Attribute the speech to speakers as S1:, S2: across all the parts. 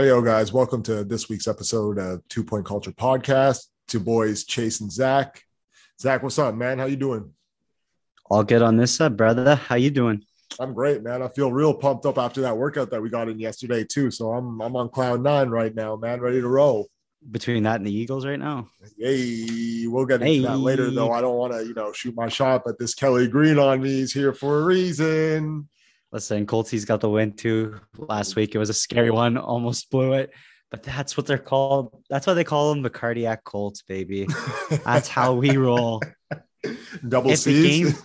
S1: Hey, yo, guys, welcome to this week's episode of Two Point Culture Podcast. Two boys, Chase and Zach. Zach, what's up, man? How you doing?
S2: All good on this side, brother. How you doing?
S1: I'm great, man. I feel real pumped up after that workout that we got in yesterday too. So I'm I'm on cloud nine right now, man, ready to roll.
S2: Between that and the Eagles right now.
S1: Hey, we'll get into
S2: Hey.
S1: that later, though. I don't want to, you know, shoot my shot, but this Kelly Green on me is here for a reason.
S2: Listen, Colty's got the win too last week. It was a scary one, almost blew it. But that's what they're called. That's why they call them the cardiac Colts, baby. That's how we roll.
S1: Double
S2: if the
S1: C's.
S2: game,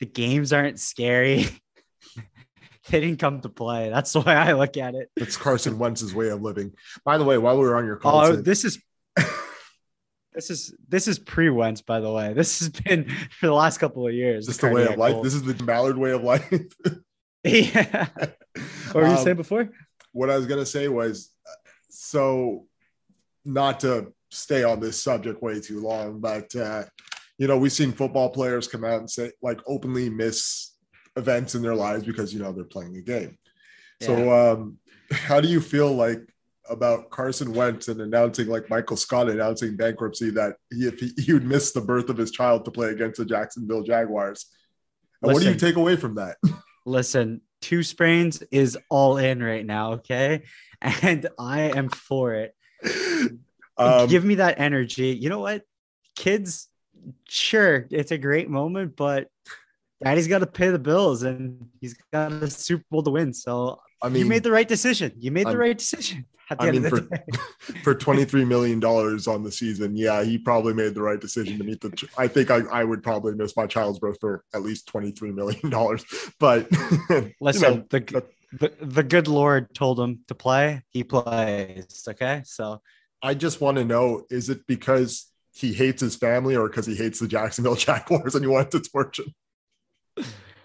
S2: the games aren't scary, they didn't come to play. That's the way I look at it.
S1: It's Carson Wentz's way of living. By the way, while we were on your call,
S2: Oh, this is this is this is pre Wentz, by the way. This has been for the last couple of years.
S1: this is the way of life. This is the Ballard way of life.
S2: Yeah. What were you
S1: Um,
S2: saying before?
S1: what I was gonna say was, so not to stay on this subject way too long, but uh, you know, we've seen football players come out and say like openly miss events in their lives because you know they're playing a game. So, um, how do you feel like about Carson Wentz and announcing like Michael Scott announcing bankruptcy that he if he, he would miss the birth of his child to play against the Jacksonville Jaguars? And what do you take away from that?
S2: Listen, two sprains is all in right now, okay? And I am for it.
S1: Um,
S2: Give me that energy. You know what? Kids, sure, it's a great moment, but daddy's got to pay the bills and he's got a Super Bowl to win. So
S1: I mean,
S2: you made the right decision. You made the
S1: I'm-
S2: right decision.
S1: I mean, for- for 23 million dollars on the season yeah he probably made the right decision to meet the i think i, I would probably miss my child's birth for at least 23 million dollars but you
S2: Listen,
S1: know,
S2: the, the the good Lord told him to play. He plays. Okay, so
S1: i just want to know is it because he hates his family or because he hates the jacksonville jaguars and he wanted to torture?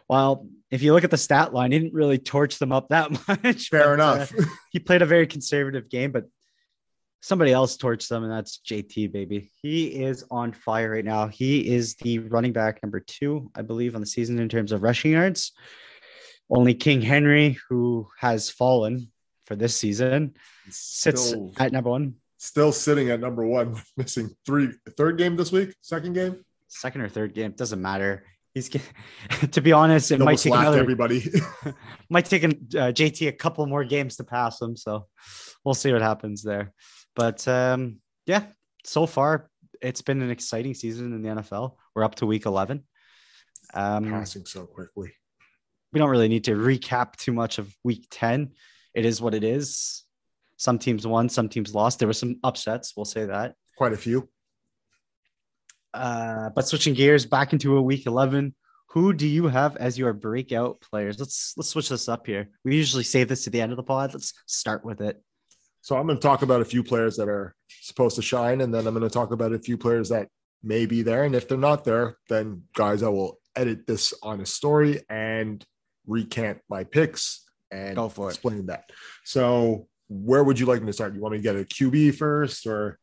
S2: Well, if you look at the stat line, he didn't really torch them up that much.
S1: fair
S2: but, uh,
S1: enough
S2: he played a very conservative game, but somebody else torched them, and that's JT, baby. He is on fire right now. He is the running back number two, I believe, on the season in terms of rushing yards. Only King Henry, who has fallen for this season, sits
S1: still,
S2: at number one,
S1: still sitting at number one missing three third game this week second game
S2: second or third game. Doesn't matter. He's to be honest, it might take another
S1: everybody
S2: might take an, uh, JT a couple more games to pass him. So we'll see what happens there. But um, yeah, so far it's been an exciting season in the NFL. We're up to week 11. Um,
S1: passing so quickly
S2: we don't really need to recap too much of week 10. It is what it is. Some teams won, some teams lost. There were some upsets, we'll say that.
S1: quite a few
S2: Uh, but switching gears back into a week 11, who do you have as your breakout players? Let's let's switch this up here. We usually save this to the end of the pod. Let's start with it.
S1: So I'm going to talk about a few players that are supposed to shine, and then I'm going to talk about a few players that may be there. And if they're not there, then guys, I will edit this on a story and recant my picks and
S2: Go for it.
S1: explain that. So where would you like me to start? You want me to get a QB first, or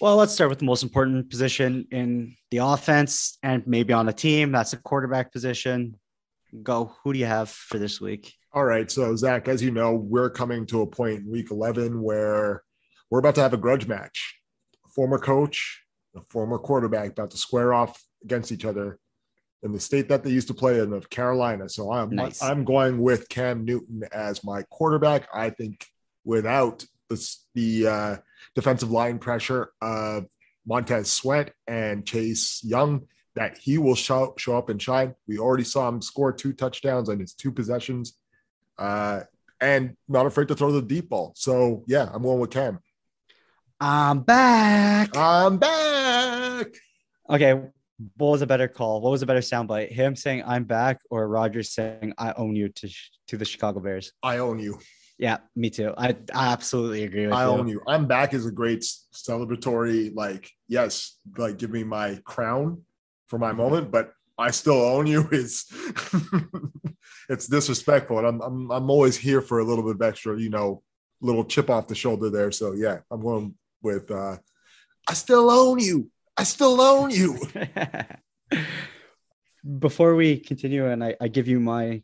S2: Well, let's start with the most important position in the offense and maybe on a team. That's the quarterback position. Go. Who do you have for this week?
S1: all right? So Zach, as you know, we're coming to a point in Week 11 where we're about to have a grudge match. A former coach, a former quarterback, about to square off against each other in the state that they used to play in of Carolina. So I'm
S2: Nice.
S1: I'm going with Cam Newton as my quarterback. I think without the the uh, defensive line pressure of Montez Sweat and Chase Young, that he will show show up and shine. We already saw him score two touchdowns on his two possessions, uh, and not afraid to throw the deep ball. So yeah, I'm going with Cam.
S2: I'm back.
S1: I'm back.
S2: Okay. What was a better call? What was a better soundbite? Him saying "I'm back" or Rodgers saying "I own you" to to the Chicago Bears?
S1: I own you.
S2: Yeah, me too. I, I absolutely agree with
S1: I
S2: you.
S1: own you. I'm back is a great celebratory, like, yes, like give me my crown for my moment, but I still own you is it's disrespectful. And I'm, I'm I'm always here for a little bit of extra, you know, little chip off the shoulder there. So yeah, I'm going with uh I still own you. I still own you.
S2: Before we continue, and I, I give you my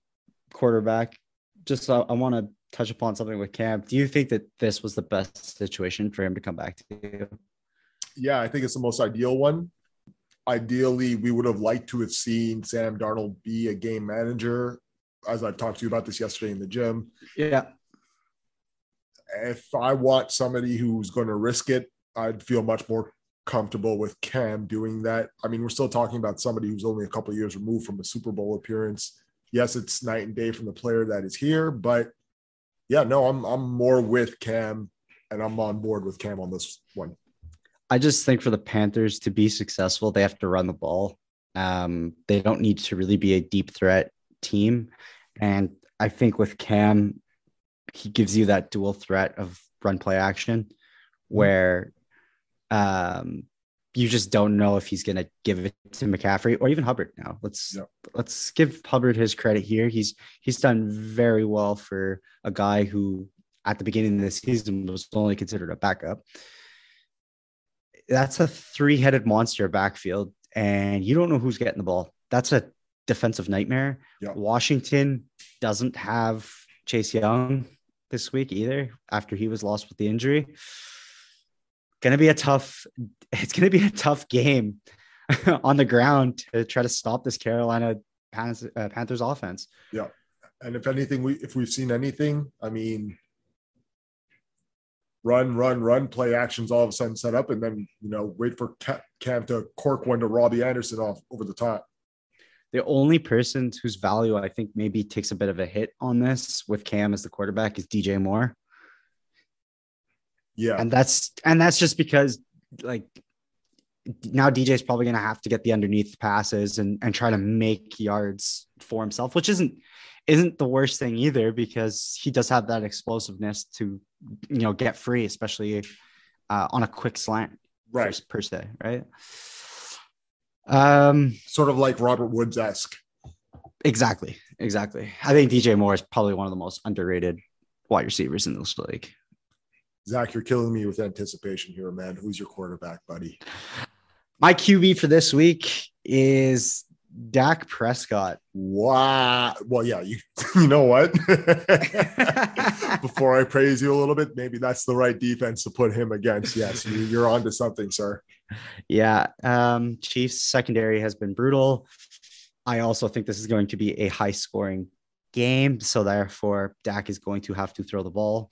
S2: quarterback, just uh, I want to touch upon something with Cam. Do you think that this was the best situation for him to come back to?
S1: Yeah, I think it's the most ideal one. Ideally, we would have liked to have seen Sam Darnold be a game manager, as I've talked to you about this yesterday in the gym.
S2: Yeah.
S1: If I want somebody who's going to risk it, I'd feel much more comfortable with Cam doing that. I mean, we're still talking about somebody who's only a couple years removed from a Super Bowl appearance. Yes, it's night and day from the player that is here, but yeah, no, I'm I'm more with Cam and I'm on board with Cam on this one.
S2: I just think for the Panthers to be successful, they have to run the ball. Um, they don't need to really be a deep threat team. And I think with Cam, he gives you that dual threat of run play action where um, you just don't know if he's going to give it to McCaffrey or even Hubbard now. Let's yeah. let's give Hubbard his credit here. He's he's done very well for a guy who at the beginning of the season was only considered a backup. That's a three-headed monster backfield and you don't know who's getting the ball. That's a defensive nightmare. Yeah. Washington doesn't have Chase Young this week either after he was lost with the injury going to be a tough it's going to be a tough game on the ground to try to stop this Carolina Panthers, uh, Panthers offense.
S1: Yeah. And if anything, we if we've seen anything, I mean, run, run, run, play actions all of a sudden set up, and then you know wait for Cam to cork one to Robbie Anderson off over the top.
S2: The only person whose value I think maybe takes a bit of a hit on this with Cam as the quarterback is DJ Moore.
S1: Yeah.
S2: And that's and that's just because like now DJ is probably going to have to get the underneath passes and and try to make yards for himself, which isn't isn't the worst thing either because he does have that explosiveness to you know get free, especially uh, on a quick slant,
S1: right?
S2: Per, per se, right? Um,
S1: sort of like Robert Woods esque.
S2: Exactly, exactly. I think DJ Moore is probably one of the most underrated wide receivers in this league.
S1: Zach, you're killing me with anticipation here, man. Who's your quarterback, buddy?
S2: My QB for this week is Dak Prescott.
S1: Wow. Well, yeah, you you know what? Before I praise you a little bit, maybe that's the right defense to put him against. Yes, you, you're on to something, sir.
S2: Yeah. Um, Chiefs secondary has been brutal. I also think this is going to be a high scoring game. So therefore, Dak is going to have to throw the ball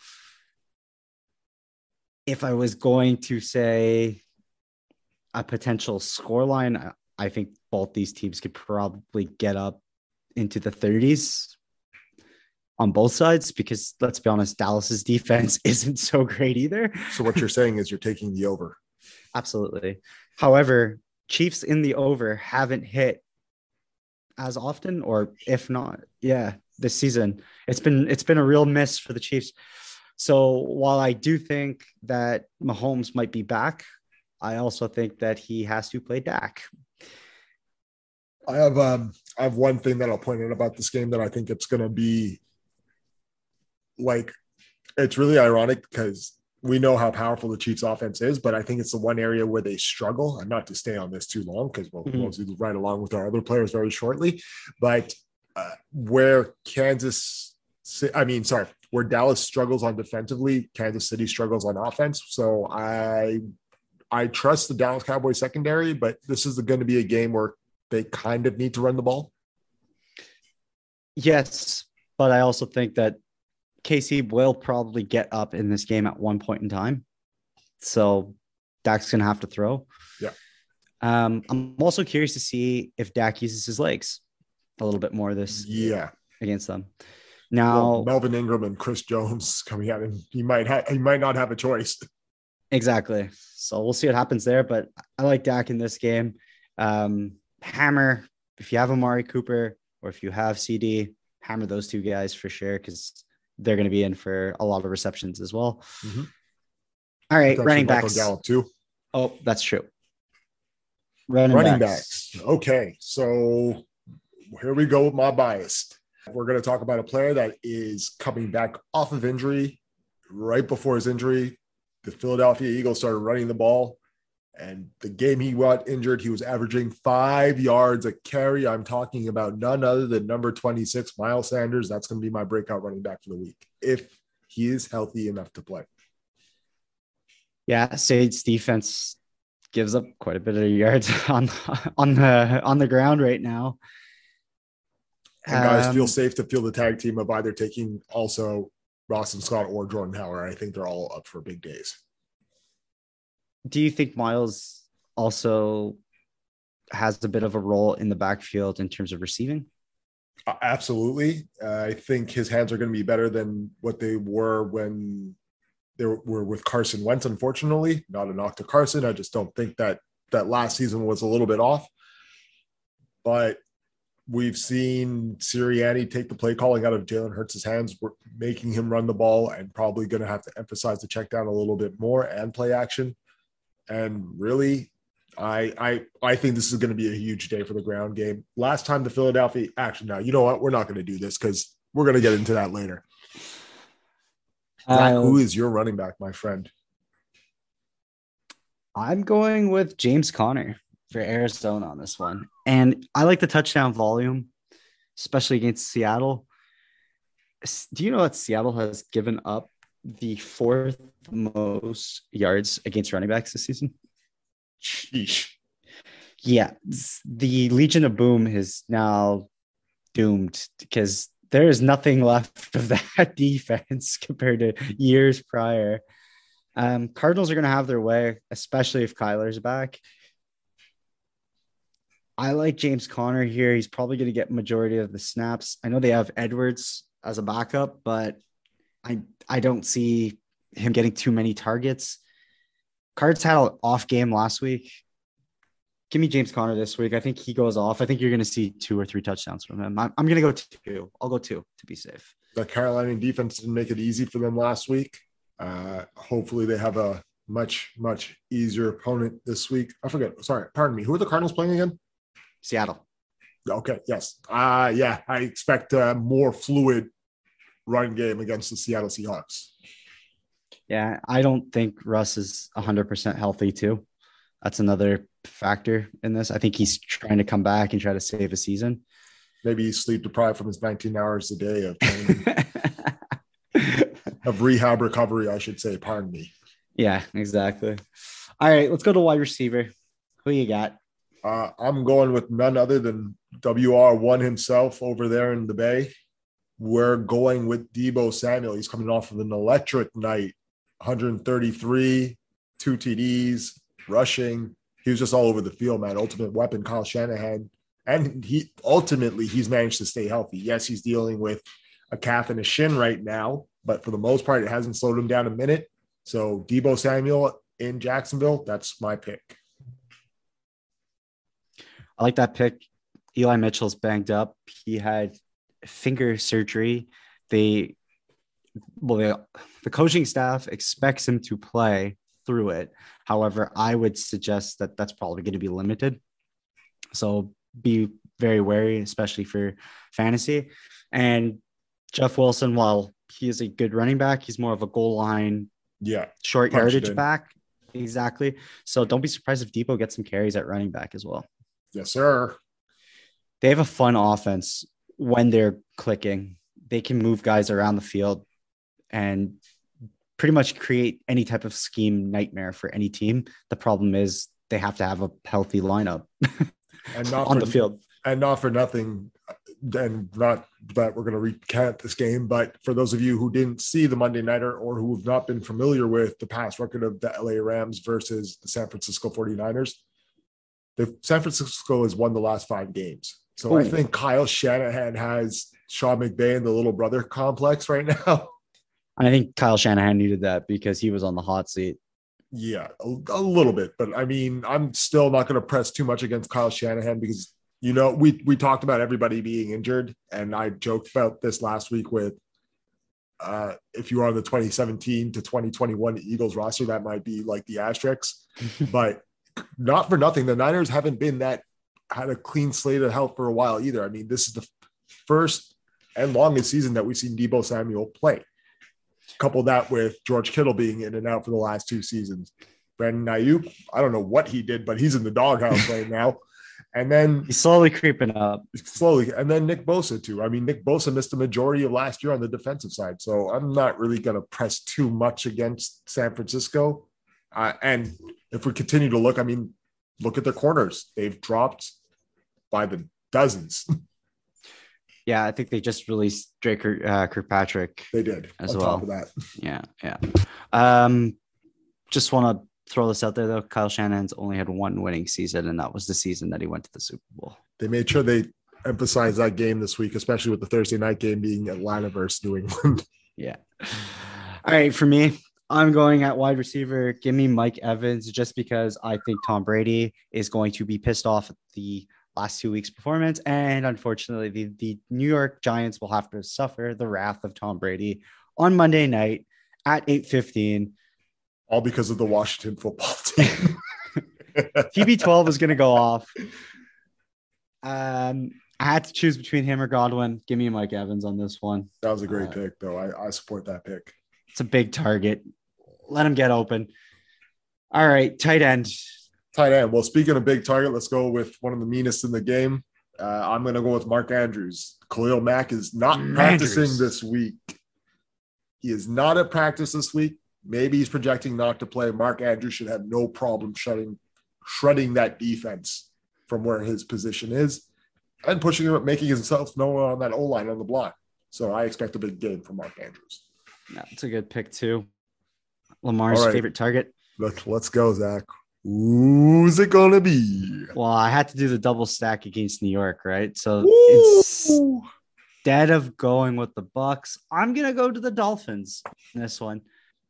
S2: if I was going to say a potential scoreline, I think both these teams could probably get up into the 30s on both sides because let's be honest, Dallas's defense isn't so great either.
S1: So what you're saying is you're taking the over.
S2: Absolutely. However, Chiefs in the over haven't hit as often, or if not, yeah, this season. It's been it's been a real miss for the Chiefs. So while I do think that Mahomes might be back, I also think that he has to play Dak.
S1: I have um I have one thing that I'll point out about this game that I think it's gonna be like it's really ironic because we know how powerful the Chiefs offense is, but I think it's the one area where they struggle. And not to stay on this too long because we'll, mm-hmm. we'll do right along with our other players very shortly. But uh, where Kansas, I mean, sorry, where Dallas struggles on defensively, Kansas City struggles on offense. So I I trust the Dallas Cowboys secondary, but this is going to be a game where they kind of need to run the ball.
S2: Yes, but I also think that KC will probably get up in this game at one point in time. So Dak's going to have to throw.
S1: Yeah.
S2: Um, I'm also curious to see if Dak uses his legs a little bit more this
S1: yeah
S2: against them. Now, well,
S1: Melvin Ingram and Chris Jones coming out, and he might have he might not have a choice.
S2: Exactly. So we'll see what happens there. But I like Dak in this game. Um, hammer if you have Amari Cooper or if you have CD, hammer those two guys for sure because they're going to be in for a lot of receptions as well. Mm-hmm. All right, running backs.
S1: Gallup too.
S2: Oh, that's true.
S1: Running, running backs. backs. Okay, so here we go with my bias. We're going to talk about a player that is coming back off of injury. Right before his injury, the Philadelphia Eagles started running the ball, And the game he got injured, he was averaging five yards a carry. I'm talking about none other than number 26, Miles Sanders. That's going to be my breakout running back for the week if he is healthy enough to play.
S2: Yeah, Sage's defense gives up quite a bit of yards on on the on the ground right now.
S1: And guys um, feel safe to feel the tag team of either taking also Boston Scott or Jordan Howard. I think they're all up for big days.
S2: Do you think Miles also has a bit of a role in the backfield in terms of receiving?
S1: Uh, absolutely. Uh, I think his hands are going to be better than what they were when they were with Carson Wentz. Unfortunately, not a knock to Carson. I just don't think that that last season was a little bit off. But we've seen Sirianni take the play calling out of Jalen Hurts' hands, We're making him run the ball, and probably going to have to emphasize the check down a little bit more and play action. And really, I I I think this is going to be a huge day for the ground game. Last time the Philadelphia action. Now you know what? We're not going to do this because we're going to get into that later. Zach, who is your running back, my friend?
S2: I'm going with James Conner for Arizona on this one. And I like the touchdown volume, especially against Seattle. Do you know that Seattle has given up the fourth most yards against running backs this season?
S1: Sheesh.
S2: Yeah. The Legion of Boom is now doomed because there is nothing left of that defense compared to years prior. Um, Cardinals are going to have their way, especially if Kyler's back. I like James Conner here. He's probably going to get majority of the snaps. I know they have Edmonds as a backup, but I I don't see him getting too many targets. Cards had an off game last week give me James Conner this week. I think he goes off. I think you're going to see two or three touchdowns from him. I'm, I'm going to go two. I'll go two to be safe.
S1: The Carolina defense didn't make it easy for them last week. Uh, hopefully, they have a much much easier opponent this week. I forget. Sorry, pardon me. Who are the Cardinals playing again?
S2: Seattle.
S1: Okay. Yes. Uh yeah. I expect a more fluid run game against the Seattle Seahawks.
S2: Yeah, I don't think Russ is 100% healthy too. That's another factor in this. I think he's trying to come back and try to save a season.
S1: Maybe he's sleep deprived from his 19 hours a day of of rehab recovery, I should say. Pardon me.
S2: Yeah, exactly. All right, let's go to wide receiver. Who you got?
S1: Uh, I'm going with none other than WR1 himself over there in the Bay. We're going with Deebo Samuel. He's coming off of an electric night 133, two TDs, rushing, he was just all over the field, man. Ultimate weapon, Kyle Shanahan. And he ultimately he's managed to stay healthy. Yes, he's dealing with a calf and a shin right now, but for the most part, it hasn't slowed him down a minute. So Deebo Samuel in Jacksonville, that's my pick.
S2: I like that pick. Eli Mitchell's banged up. He had finger surgery. They well, they, the coaching staff expects him to play through it. However, I would suggest that that's probably going to be limited. So be very wary, especially for fantasy. And Jeff Wilson, while he is a good running back, he's more of a goal line,
S1: yeah,
S2: short yardage back. Exactly. So don't be surprised if Deebo gets some carries at running back as well.
S1: Yes, sir.
S2: They have a fun offense when they're clicking. They can move guys around the field and pretty much create any type of scheme nightmare for any team. The problem is they have to have a healthy lineup
S1: and not
S2: on
S1: for,
S2: the field.
S1: And not for nothing, and not that we're going to recant this game, but for those of you who didn't see the Monday Nighter or who have not been familiar with the past record of the LA Rams versus the San Francisco 49ers, the San Francisco has won the last five games. So Ooh. I think Kyle Shanahan has Sean McVay and the little brother complex right now.
S2: I think Kyle Shanahan needed that because he was on the hot seat.
S1: Yeah, a, a little bit, but I mean, I'm still not going to press too much against Kyle Shanahan because you know we we talked about everybody being injured, and I joked about this last week with uh, if you are on the 2017 to 2021 Eagles roster, that might be like the asterisks, but not for nothing. The Niners haven't been that had a clean slate of health for a while either. I mean, this is the first and longest season that we've seen Deebo Samuel play. Couple that with George Kittle being in and out for the last two seasons. Brandon Aiyuk, I don't know what he did, but he's in the doghouse right now. And then
S2: He's slowly creeping up.
S1: slowly, and then Nick Bosa too. I mean, Nick Bosa missed the majority of last year on the defensive side, so I'm not really going to press too much against San Francisco. Uh, and if we continue to look, I mean, look at their corners; they've dropped by the dozens.
S2: Yeah, I think they just released Dre uh, Kirkpatrick.
S1: they did
S2: As well.
S1: top of that.
S2: Yeah, yeah. Um, just want to throw this out there though. Kyle Shanahan's only had one winning season, and that was the season that he went to the Super Bowl.
S1: They made sure they emphasized that game this week, especially with the Thursday night game being Atlanta versus New England.
S2: Yeah. All right, for me, I'm going at wide receiver. Give me Mike Evans just because I think Tom Brady is going to be pissed off at the last two weeks' performance. And unfortunately, the, the New York Giants will have to suffer the wrath of Tom Brady on Monday night at 8:15.
S1: All because of the Washington football team.
S2: TB12 is going to go off. Um, I had to choose between him or Godwin. Give me Mike Evans on this one.
S1: that was a great
S2: Uh,
S1: pick, though. I, I support that pick.
S2: It's a big target. Let him get open. All right, tight end.
S1: Tight end. Well, speaking of big target, let's go with one of the meanest in the game. Uh, I'm going to go with Mark Andrews. Khalil Mack is not
S2: Andrews.
S1: practicing this week. He is not at practice this week. Maybe he's projecting not to play. Mark Andrews should have no problem shutting, shredding that defense from where his position is and pushing him, making himself known on that O line on the block. So I expect a big game from Mark Andrews.
S2: Yeah, it's a good pick too. Lamar's
S1: right.
S2: favorite target.
S1: Look, let's go, Zach. Who's it going to be?
S2: Well, I had to do the double stack against New York, right? So
S1: Woo!
S2: instead of going with the Bucks, I'm gonna go to the Dolphins. in This one,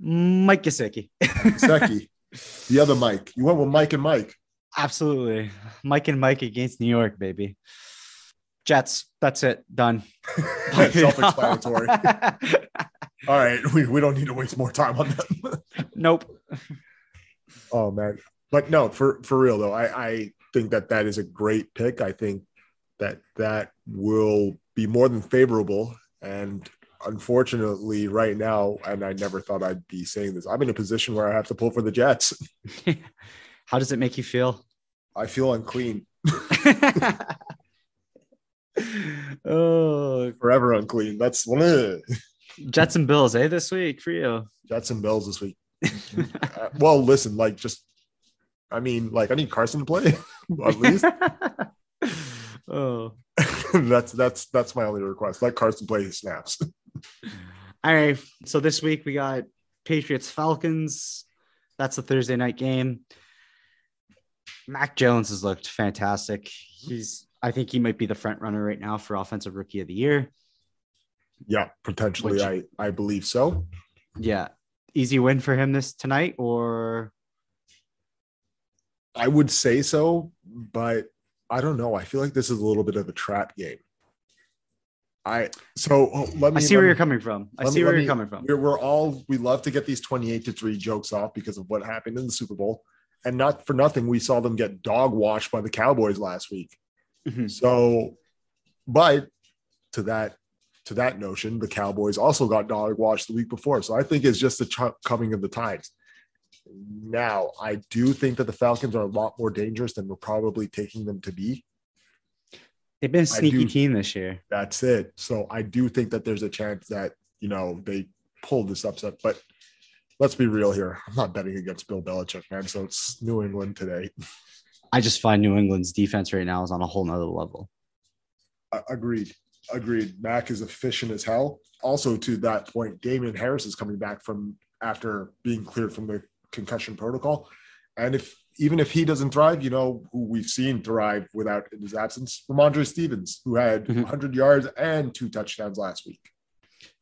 S2: Mike Gesicki.
S1: Seki, the other Mike. You went with Mike and Mike.
S2: Absolutely, Mike and Mike against New York, baby. Jets. That's it. Done.
S1: Self-explanatory. All right, we, we don't need to waste more time on that.
S2: Nope.
S1: oh man, but no, for for real though, I I think that that is a great pick. I think that that will be more than favorable. And unfortunately, right now, and I never thought I'd be saying this. I'm in a position where I have to pull for the Jets.
S2: How does it make you feel?
S1: I feel unclean,
S2: oh,
S1: forever unclean. That's one
S2: Jets and Bills, eh? This week for you.
S1: Jets and Bills this week. Uh, well, listen, like just, I mean, like I need Carson to play at least.
S2: oh.
S1: that's that's that's my only request. Let Carson play his snaps.
S2: All right. So this week we got Patriots Falcons. That's the Thursday night game. Mac Jones has looked fantastic. He's I think he might be the front runner right now for offensive rookie of the year.
S1: yeah, potentially,
S2: Which-
S1: I I believe so.
S2: Yeah. Easy win for him this tonight or
S1: I would say so, but I don't know. I feel like this is a little bit of a trap game. I so oh, let me.
S2: I see where
S1: me-
S2: you're coming from. I see
S1: me-
S2: where you're
S1: me-
S2: coming from.
S1: We're, we're all we love to get these 28 to 3 jokes off because of what happened in the Super Bowl. And not for nothing, we saw them get dog washed by the Cowboys last week.
S2: Mhm.
S1: So, but to that to that notion, the Cowboys also got dog washed the week before. So I think it's just the ch- coming of the tides. Now, I do think that the Falcons are a lot more dangerous than we're probably taking them to be.
S2: They've been a sneaky
S1: do-
S2: team this year.
S1: That's it. So I do think that there's a chance that you know they pull this upset. But let's be real here. I'm not betting against Bill Belichick, man. So it's New England today.
S2: I just find New England's defense right now is on a whole nother level.
S1: A- agreed. Agreed. Mac is efficient as hell. Also, to that point, Damien Harris is coming back from after being cleared from the concussion protocol. And if even if he doesn't thrive, you know who we've seen thrive without in his absence, Rhamondre Stevens, who had
S2: Mhm.
S1: 100 yards and two touchdowns last week.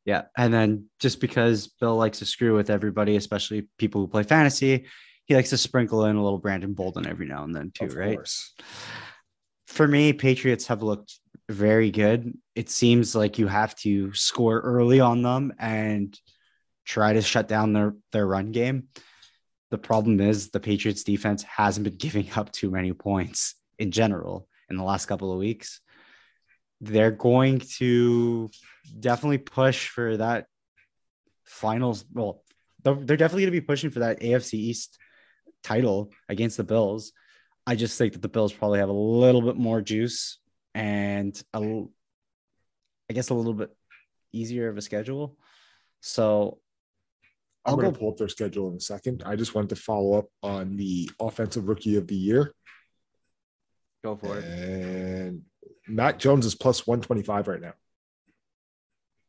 S2: Yeah. And then just because Bill likes to screw with everybody, especially people who play fantasy, he likes to sprinkle in a little Brandon Bolden every now and then too,
S1: of
S2: right?
S1: course.
S2: For me, Patriots have looked very good. It seems like you have to score early on them and try to shut down their, their run game. The problem is the Patriots defense hasn't been giving up too many points in general in the last couple of weeks. They're going to definitely push for that finals. Well, they're they're definitely going to be pushing for that AFC East title against the Bills. I just think that the Bills probably have a little bit more juice and a, I guess a little bit easier of a schedule. So
S1: I'm
S2: I'll
S1: going
S2: go-
S1: to pull up their schedule in a second. I just wanted to follow up on the offensive rookie of the year.
S2: go for it.
S1: And Mac Jones is plus 125 right now.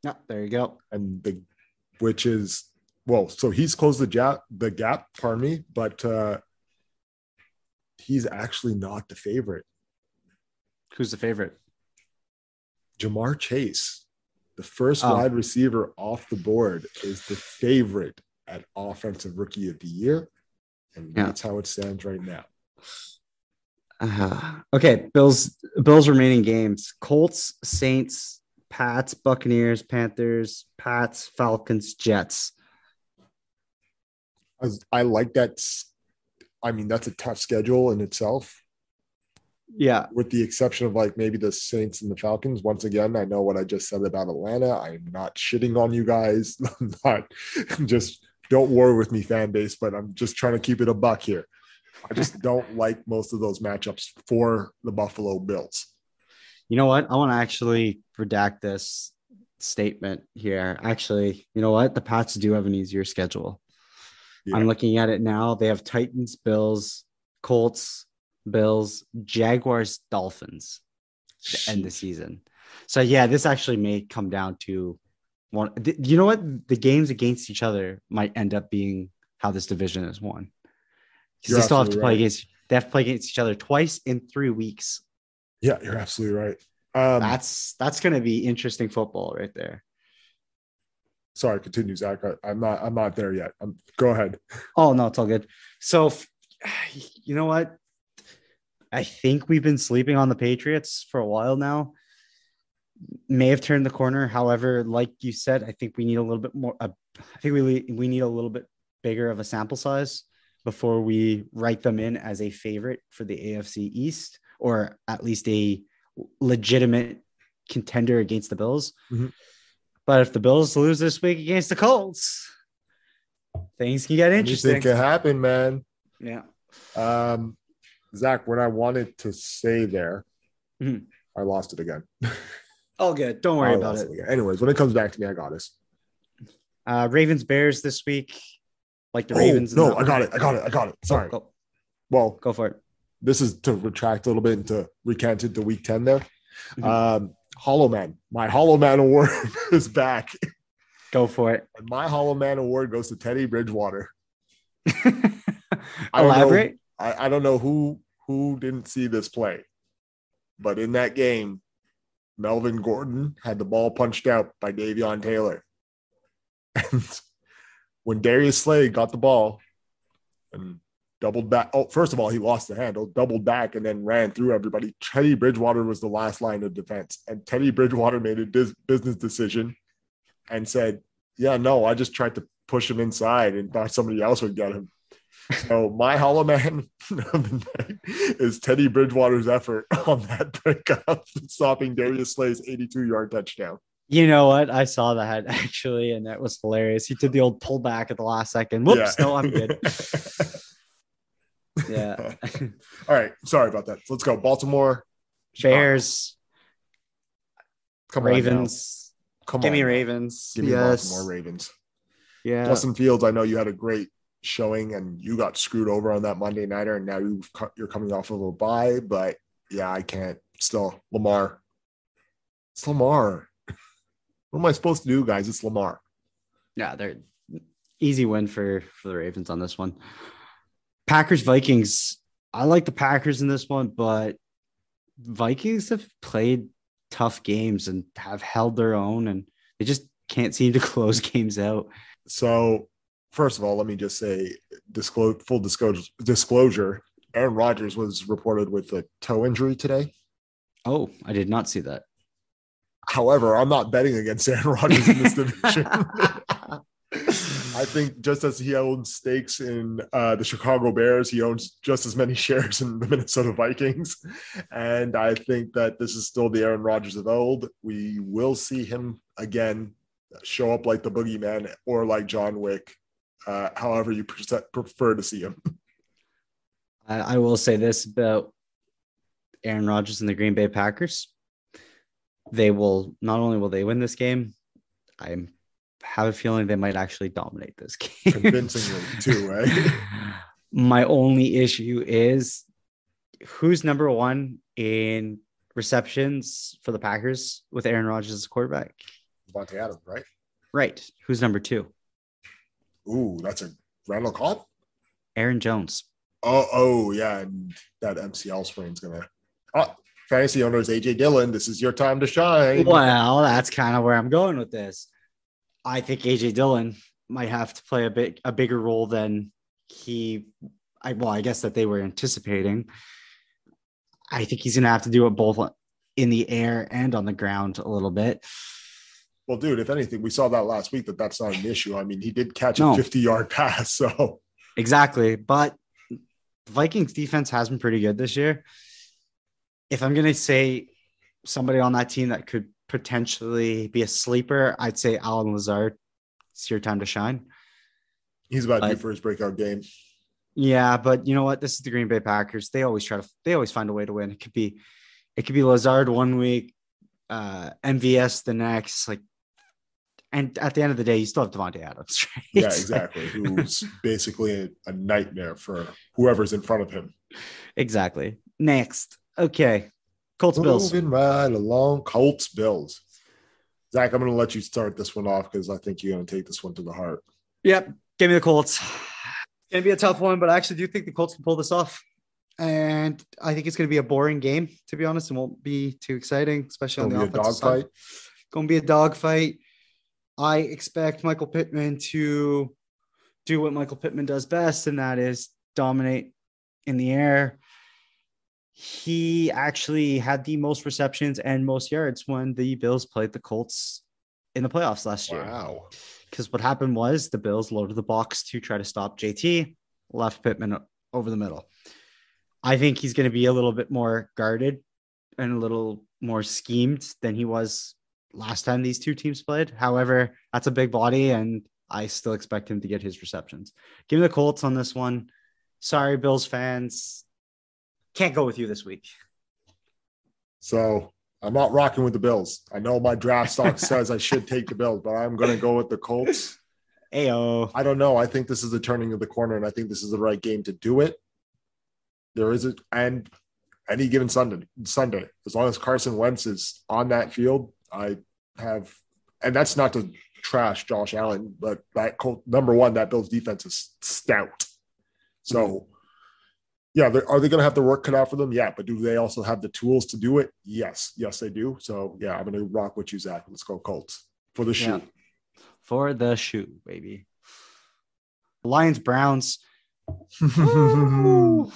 S2: Yeah, there you go.
S1: And the, which is, well, so he's closed the gap, the gap, pardon me, but uh, he's actually not the favorite.
S2: Who's the favorite?
S1: Ja'Marr Chase, the first
S2: Oh.
S1: wide receiver off the board, is the favorite at offensive rookie of the year. And
S2: Yeah.
S1: that's how it stands right now.
S2: Uh, okay, Bills Bills remaining games: Colts, Saints, Pats, Buccaneers, Panthers, Pats, Falcons, Jets.
S1: I, I like that. I mean, that's a tough schedule in itself,
S2: Yeah,
S1: with the exception of like maybe the Saints and the Falcons. Once again, I know what I just said about Atlanta. I'm not shitting on you guys. I'm not just don't war with me, fan base, but I'm just trying to keep it a buck here. I just don't like most of those matchups for the Buffalo Bills.
S2: you know what? I want to actually redact this statement here. Actually, you know what? The Pats do have an easier schedule.
S1: Yeah.
S2: I'm looking at it now. They have Titans, Bills, Colts, Bills, Jaguars, Dolphins. to end the season. So yeah, this actually may come down to one. th- You know what? The games against each other might end up being how this division is won. Because they still have to play
S1: right.
S2: against. They have to play against each other twice in three weeks.
S1: Yeah, you're absolutely right. Um,
S2: That's that's going to be interesting football right there.
S1: sorry, continue, Zach. I, I'm not. I'm not there yet. Um go ahead.
S2: Oh no, it's all good. So, you know what? I think we've been sleeping on the Patriots for a while now. May have turned the corner. However, like you said, I think we need a little bit more. Uh, I think we we need a little bit bigger of a sample size before we write them in as a favorite for the AFC East, or at least a legitimate contender against the Bills.
S1: Mhm.
S2: But if the Bills lose this week against the Colts, things can get interesting.
S1: Anything can happen, man.
S2: Yeah.
S1: Um, Zach, what I wanted to say there,
S2: Mhm.
S1: I lost it again.
S2: All good. Don't worry
S1: I
S2: about
S1: lost
S2: it.
S1: Anyways, when it comes back to me, I got this.
S2: Uh, Ravens Bears this week, like the
S1: Oh,
S2: Ravens.
S1: no, I got it. I got it. I got it. Sorry.
S2: Go,
S1: Well,
S2: go for it.
S1: this is to retract a little bit and to recant it to week 10 there.
S2: Mhm.
S1: Um, Hollow Man. My Hollow Man award is back.
S2: Go for it.
S1: And my Hollow Man award goes to Teddy Bridgewater. I don't know.
S2: Elaborate.
S1: I, I don't know who who didn't see this play, but in that game, Melvin Gordon had the ball punched out by Davion Taylor. And when Darius Slay got the ball and doubled back, oh, first of all, he lost the handle, doubled back, and then ran through everybody. Teddy Bridgewater was the last line of defense. And Teddy Bridgewater made a dis- business decision and said, Yeah, no, I just tried to push him inside and thought somebody else would get him. So my Hollow Man of the night is Teddy Bridgewater's effort on that pickup, stopping Darius Slay's 82-yard touchdown.
S2: You know what? I saw that actually, and that was hilarious. He did the old pullback at the last second. Whoops, no, I'm good. Yeah.
S1: All right. Sorry about that. Let's go. Baltimore.
S2: Bears,
S1: Come on now.
S2: Ravens.
S1: Come
S2: Give
S1: on.
S2: me. Ravens.
S1: Give me
S2: yes.
S1: Baltimore Ravens.
S2: Yeah.
S1: Justin Fields, I know you had a great showing and you got screwed over on that Monday nighter, and now you've cut, you're coming off of a bye. But yeah, I can't. Still, Lamar. It's Lamar. What am I supposed to do, guys? It's Lamar.
S2: Yeah, they're easy win for for the Ravens on this one. Packers Vikings. I like the Packers in this one, but Vikings have played tough games and have held their own, and they just can't seem to close games out.
S1: So, first of all, let me just say, disclose full disclosure. Disclosure: Aaron Rodgers was reported with a toe injury today.
S2: Oh, I did not see that.
S1: However, I'm not betting against Aaron Rodgers in this division. I think just as he owns stakes in uh, the Chicago Bears, he owns just as many shares in the Minnesota Vikings. And I think that this is still the Aaron Rodgers of old. We will see him again show up like the boogeyman or like John Wick, uh, however you pre- prefer to see him.
S2: I, I will say this about Aaron Rodgers and the Green Bay Packers. They will not only will they win this game, I have a feeling they might actually dominate this game.
S1: Convincingly, too, right?
S2: My only issue is who's number one in receptions for the Packers with Aaron Rodgers as quarterback?
S1: Davante Adams, right?
S2: Right. Who's number two?
S1: Ooh, that's a Randall Cobb.
S2: Aaron Jones.
S1: Oh, oh yeah, and that MCL sprain's gonna. Oh, fantasy owners, AJ Dillon, this is your time to shine.
S2: Well, that's kind of where I'm going with this. I think AJ Dillon might have to play a bit a bigger role than he. I well, I guess that they were anticipating. I think he's gonna have to do it both in the air and on the ground a little bit.
S1: Well, dude, if anything, we saw that last week that that's not an issue. I mean, he did catch
S2: No.
S1: a 50 yard pass. So,
S2: Exactly. But Vikings defense has been pretty good this year. If I'm going to say somebody on that team that could potentially be a sleeper, I'd say Allen Lazard. It's your time to shine.
S1: he's about due for his breakout game.
S2: Yeah, but you know what? This is the Green Bay Packers. They always try to they always find a way to win. It could be it could be Lazard one week, uh MVS the next, like and at the end of the day, you still have Davante Adams, right?
S1: Yeah, exactly. Who's basically a, a nightmare for whoever's in front of him.
S2: exactly. Next. Okay. Colts Bills.
S1: Moving right along. Colts Bills. Zach, I'm going to let you start this one off because I think you're going to take this one to the heart.
S2: Yep. Give me the Colts. It's gonna be a tough one, but I actually do think the Colts can pull this off. And I think it's gonna be a boring game, to be honest. It won't be too exciting, especially on
S1: Gonna
S2: the
S1: be a
S2: offensive
S1: dogfight.
S2: side. Gonna be a dogfight. I expect Michael Pittman to do what Michael Pittman does best, and that is dominate in the air. He actually had the most receptions and most yards when the Bills played the Colts in the playoffs last year
S1: Wow.
S2: because what happened was the Bills loaded the box to try to stop JT, left Pittman over the middle. I think he's going to be a little bit more guarded and a little more schemed than he was last time these two teams played. However, that's a big body, and I still expect him to get his receptions. Give me the Colts on this one. Sorry, Bills fans. Can't go with you this week.
S1: So I'm not rocking with the Bills. I know my draft stock says I should take the Bills, but I'm going to go with the Colts.
S2: Ayo.
S1: I don't know. I think this is the turning of the corner, and I think this is the right game to do it. There is a and any given Sunday, Sunday, as long as Carson Wentz is on that field, I have, and that's not to trash Josh Allen, but that Colt, number one, that Bills defense is stout. So, yeah, they're- are they going to have the work cut out for them? Yeah, but do they also have the tools to do it? Yes, yes, they do. So, yeah, I'm going to rock with you, Zach. Let's go Colts for the shoe.
S2: Yeah. For the shoe, baby. Lions, Browns.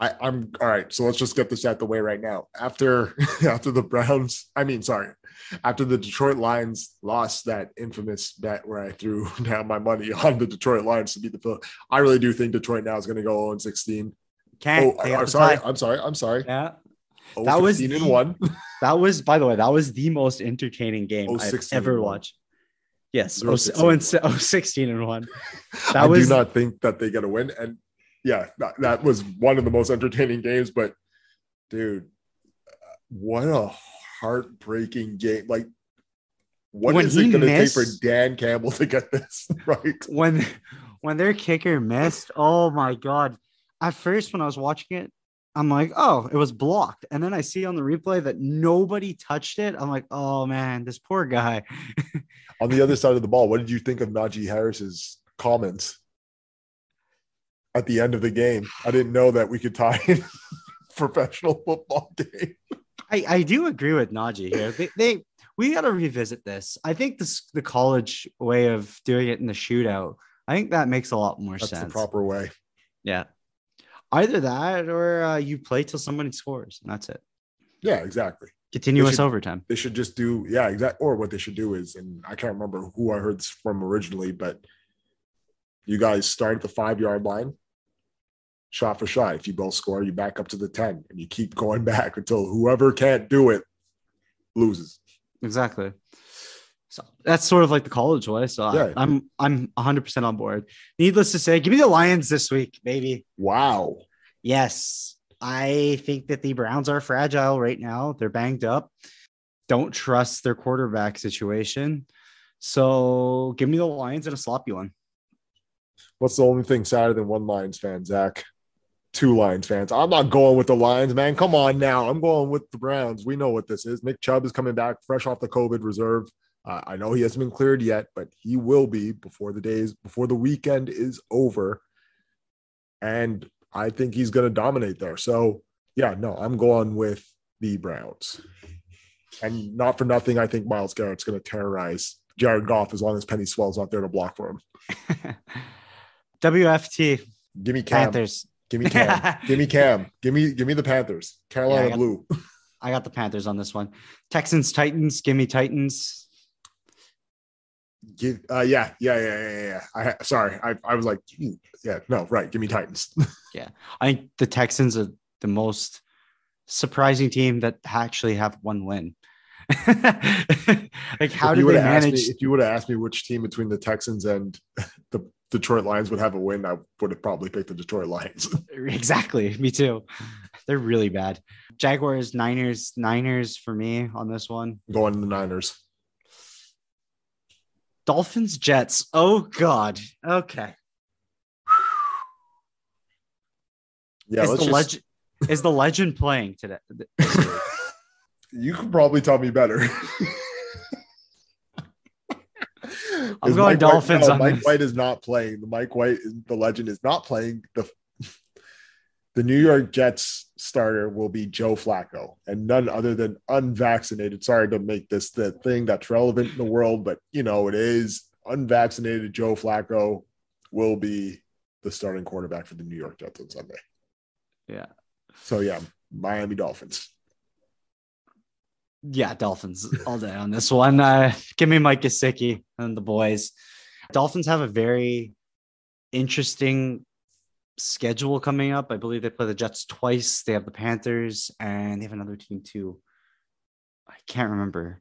S1: I, I'm all right. So let's just get this out the way right now. After after the Browns, I mean, sorry, after the Detroit Lions lost that infamous bet where I threw down my money on the Detroit Lions to beat the Phil, I really do think Detroit now is going to go 0 16.
S2: Can't.
S1: Oh, I, am sorry.
S2: tie.
S1: I'm sorry. I'm sorry.
S2: Yeah.
S1: Oh,
S2: That was
S1: 15 and
S2: the-
S1: one.
S2: That was, by the way, that was the most entertaining game
S1: Oh,
S2: I've ever watched. Yes.
S1: Zero
S2: Oh,
S1: sixteen
S2: oh,
S1: and
S2: and se- oh, 16 and one. Oh, that
S1: I
S2: was
S1: do not think that they get a win. And yeah, that, that was one of the most entertaining games. But dude, what a heartbreaking game! Like, what
S2: When
S1: is it going to take for Dan Campbell to get this right?
S2: when when their kicker missed. Oh my god! At first, when I was watching it, I'm like, oh, it was blocked, and then I see on the replay that nobody touched it. I'm like, oh man, this poor guy.
S1: On the other side of the ball, what did you think of Najee Harris's comments at the end of the game? I didn't know that we could tie in professional football game.
S2: I, I do agree with Najee here. They, they we got to revisit this. I think this the college way of doing it in the shootout. I think that makes a lot more
S1: That's
S2: sense.
S1: the proper way.
S2: Yeah. Either that or uh, you play till somebody scores, and that's it.
S1: Yeah, exactly.
S2: Continuous
S1: should-
S2: overtime.
S1: they should just do yeah exactly or what they should do is and i can't remember who i heard this from originally but you guys start at the five yard line shot for shot if you both score you back up to the 10 and you keep going back until whoever can't do it loses
S2: Exactly. So that's sort of like the college way. So I-
S1: Yeah.
S2: I'm I'm 100 percent on board. Needless to say, give me the Lions this week, baby.
S1: wow
S2: Yes, I think that the Browns are fragile right now. They're banged up. Don't trust their quarterback situation. So give me the Lions and a sloppy one.
S1: What's the only thing sadder than one Lions fan, Zach? Two Lions fans. I'm not going with the Lions, man. Come on now. I'm going with the Browns. We know what this is. Nick Chubb is coming back fresh off the COVID reserve. Uh, I know he hasn't been cleared yet, but he will be before the days before the weekend is over. And I think he's going to dominate there. So, yeah, no, I'm going with the Browns. And not for nothing, I think Myles Garrett's going to terrorize Jared Goff as long as Penei Sewell's not there to block for him.
S2: WFT.
S1: Give me Cam.
S2: Panthers.
S1: Give me Cam. give me Cam. Give me give me the Panthers. Carolina
S2: Yeah, I got-
S1: Blue.
S2: I got the Panthers on this one. Texans, Titans. Give me Titans.
S1: Give, uh, yeah, yeah, yeah, yeah, yeah. I sorry, I, I was like, yeah, no, right. Give me Titans.
S2: Yeah, I think the Texans are the most surprising team that actually have one win. like, how did
S1: you would
S2: they
S1: have asked
S2: manage?
S1: me, if you would have asked me which team between the Texans and the Detroit Lions would have a win, I would have probably picked the Detroit Lions.
S2: Exactly. Me too. They're really bad. Jaguars, Niners, Niners for me on this one.
S1: Going to the Niners.
S2: Dolphins, Jets. Oh, God. Okay.
S1: Yeah,
S2: is, the
S1: just,
S2: legend, is the legend playing today?
S1: you could probably tell me better.
S2: I'm going
S1: Mike
S2: Dolphins
S1: White, no, Mike
S2: this.
S1: White is not playing. The Mike White, the legend, is not playing. The the New York Jets starter will be Joe Flacco, and none other than unvaccinated. Sorry to make this the thing that's relevant in the world, but you know it is. Unvaccinated Joe Flacco will be the starting quarterback for the New York Jets on Sunday.
S2: Yeah.
S1: So yeah, Miami Dolphins.
S2: Yeah, Dolphins all day on this one. Uh, give me Mike Gesicki and the boys. Dolphins have a very interesting schedule coming up. I believe they play the Jets twice. They have the Panthers and they have another team too. I can't remember,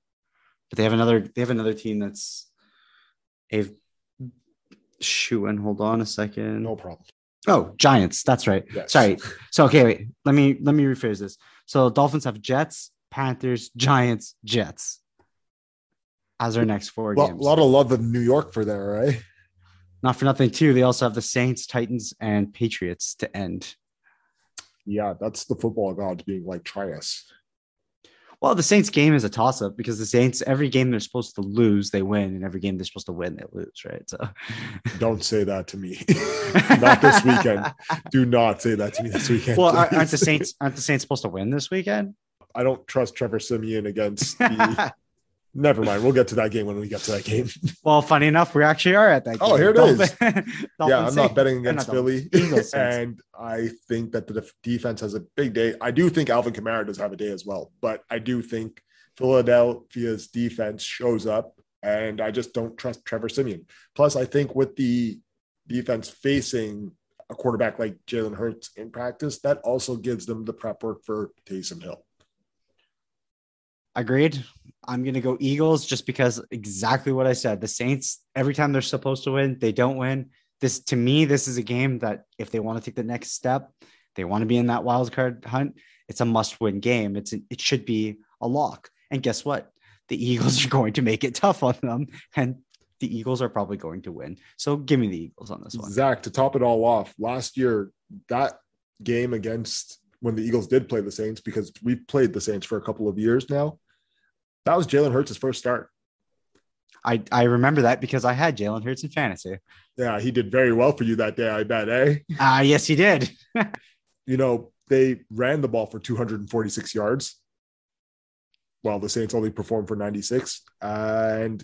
S2: but they have another. They have another team that's a shoe. And hold on a second.
S1: No problem.
S2: Oh, Giants. That's right.
S1: Yes.
S2: Sorry. So okay, wait. Let me let me rephrase this. So Dolphins have Jets, Panthers, Giants, Jets as our next four
S1: Lo-
S2: games.
S1: A lot of love in New York for there, right?
S2: Not for nothing, too. They also have the Saints, Titans, and Patriots to end.
S1: Yeah, that's the football gods being like, try us.
S2: Well, the Saints game is a toss up because the Saints, every game they're supposed to lose, they win, and every game they're supposed to win, they lose, right? So
S1: Don't say that to me. not this weekend. Do not say that to me this weekend.
S2: well, aren't aren't the. Saints aren't the Saints supposed to win this weekend?
S1: I don't trust Trevor Siemian against the. Never mind. We'll get to that game when we get to that game.
S2: well, funny enough, we actually are at that.
S1: Oh, here it
S2: Dolphin-
S1: is. Yeah, I'm not betting against
S2: not
S1: Philly.
S2: Dolphins, Eagles, Saints.
S1: and I think that the def- defense has a big day. I do think Alvin Kamara does have a day as well, but I do think Philadelphia's defense shows up, and I just don't trust Trevor Siemian. Plus, I think with the defense facing a quarterback like Jalen Hurts in practice, that also gives them the prep work for Taysom Hill.
S2: Agreed. I'm gonna go Eagles just because exactly what I said. The Saints, every time they're supposed to win, they don't win. This to me, this is a game that if they want to take the next step, they want to be in that wild card hunt. It's a must-win game. It's it should be a lock. And guess what? The Eagles are going to make it tough on them, and the Eagles are probably going to win. So give me the Eagles on this one.
S1: Zach, to top it all off, last year, that game against when the Eagles did play the Saints, because we've played the Saints for a couple of years now, that was Jalen Hurts' first start.
S2: I I remember that because I had Jalen Hurts in fantasy.
S1: Yeah, he did very well for you that day, I bet, eh?
S2: Ah, yes, he did.
S1: You know, they ran the ball for 246 yards, while the Saints only performed for 96. And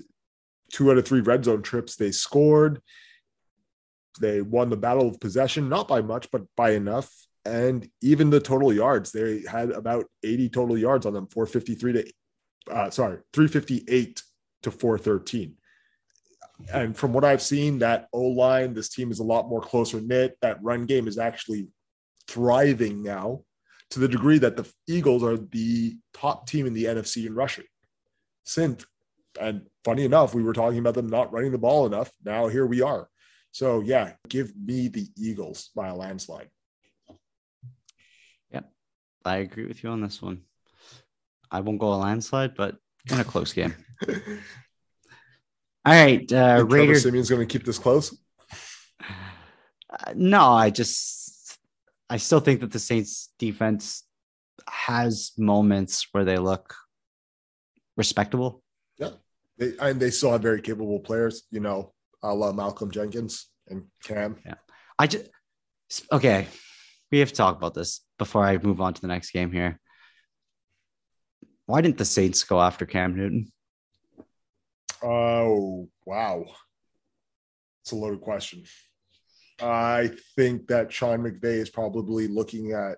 S1: two out of three red zone trips, they scored. They won the battle of possession, not by much, but by enough. And even the total yards, they had about 80 total yards on them, 453 to, uh, sorry, 358 to 413. And from what I've seen, that O line, this team is a lot more closer knit. That run game is actually thriving now to the degree that the Eagles are the top team in the NFC in rushing. Since, and funny enough, we were talking about them not running the ball enough. Now here we are. So yeah, give me the Eagles by a landslide.
S2: I agree with you on this one. I won't go a landslide, but in a close game. All right, uh,
S1: Think Trevor. Siemian's going to keep this close.
S2: Uh, no, I just I still think that the Saints defense has moments where they look respectable.
S1: Yeah, they and they still have very capable players. You know, a la Malcolm Jenkins and Cam.
S2: Yeah, I just okay. We have to talk about this before I move on to the next game here. Why didn't the Saints go after Cam Newton?
S1: Oh wow, it's a loaded question. I think that Sean McVay is probably looking at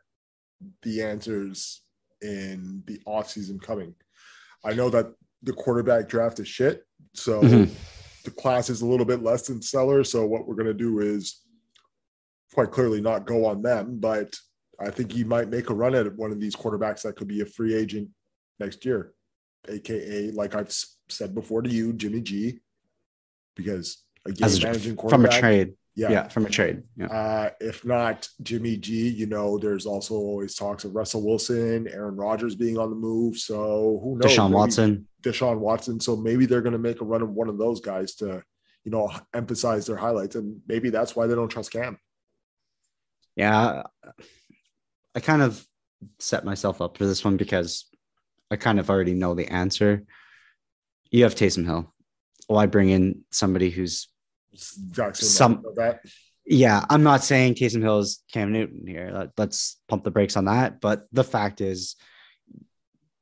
S1: the answers in the offseason coming. I know that the quarterback draft is shit, so
S2: Mhm.
S1: the class is a little bit less than stellar. So what we're gonna do is quite clearly not go on them, but I think he might make a run at one of these quarterbacks that could be a free agent next year, aka like I've said before to you, Jimmy G, because a game
S2: As a,
S1: managing
S2: from a trade.
S1: yeah.
S2: Yeah. from a trade. Yeah.
S1: Uh, if not Jimmy G, you know, there's also always talks of Russell Wilson, Aaron Rodgers being on the move. So who knows?
S2: Deshaun
S1: Maybe
S2: Watson.
S1: Deshaun Watson. So maybe they're going to make a run of one of those guys to, you know, emphasize their highlights, and maybe that's why they don't trust Cam.
S2: Yeah. I kind of set myself up for this one because I kind of already know the answer. You have Taysom Hill. Why bring in somebody who's
S1: It's the exact same
S2: Some-
S1: of that.
S2: yeah, I'm not saying Taysom Hill is Cam Newton here. Let- Let's pump the brakes on that. But the fact is,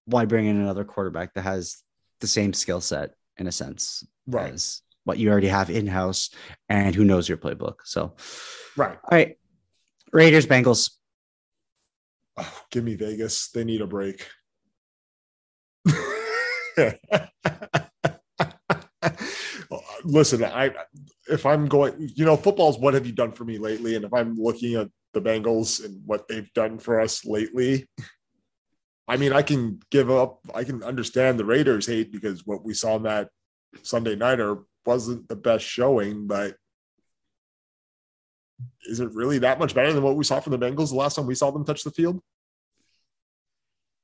S2: why bring in another quarterback that has the same skill set in a sense
S1: Right.
S2: as what you already have in house and who knows your playbook? So,
S1: Right.
S2: all right, Raiders, Bengals.
S1: Oh, give me Vegas. They need a break. Listen, I if I'm going, you know, football's what have you done for me lately? And if I'm looking at the Bengals and what they've done for us lately, I mean, I can give up, I can understand the Raiders hate because what we saw in that Sunday nighter wasn't the best showing, but is it really that much better than what we saw from the Bengals the last time we saw them touch the field?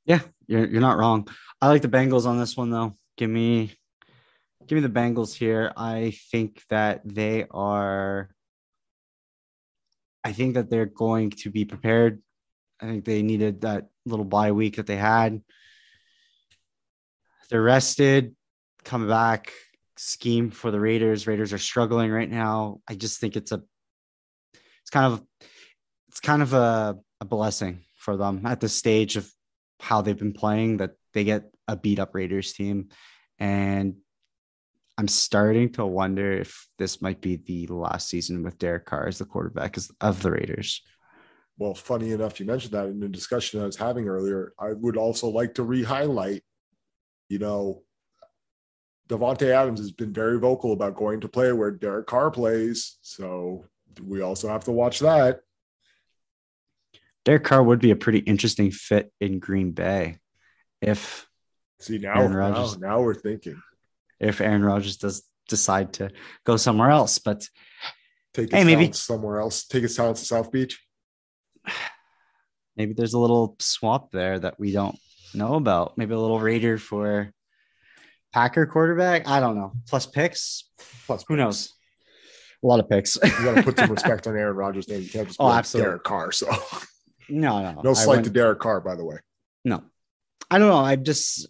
S2: Yeah, you're you're not wrong. I like the Bengals on this one though. Give me give me the Bengals here. I think that they are I think that they're going to be prepared. I think they needed that little bye week that they had. They're rested, come back, scheme for the Raiders. Raiders are struggling right now. I just think it's a kind of it's kind of a, a blessing for them at this stage of how they've been playing that they get a beat up Raiders team. And I'm starting to wonder if this might be the last season with Derek Carr as the quarterback of the Raiders.
S1: Well, funny enough, you mentioned that in the discussion I was having earlier. I would also like to re-highlight, you know, Davante Adams has been very vocal about going to play where Derek Carr plays. So we also have to watch that.
S2: Derek Carr would be a pretty interesting fit in Green Bay if
S1: See now,
S2: Aaron
S1: now,
S2: Rodgers.
S1: now we're thinking.
S2: if Aaron Rodgers does decide to go somewhere else. But
S1: Take his
S2: Hey, maybe-
S1: somewhere else. Take his talents to South Beach.
S2: maybe there's a little swap there that we don't know about. Maybe a little Raider for Packer quarterback. I don't know. Plus picks.
S1: Plus,
S2: Who knows? A lot of picks.
S1: You got to put some respect on Aaron Rodgers' name. You can't just
S2: Oh,
S1: like
S2: absolutely.
S1: Derek Carr. So
S2: no, no,
S1: no slight to Derek Carr, by the way.
S2: No, I don't know. I just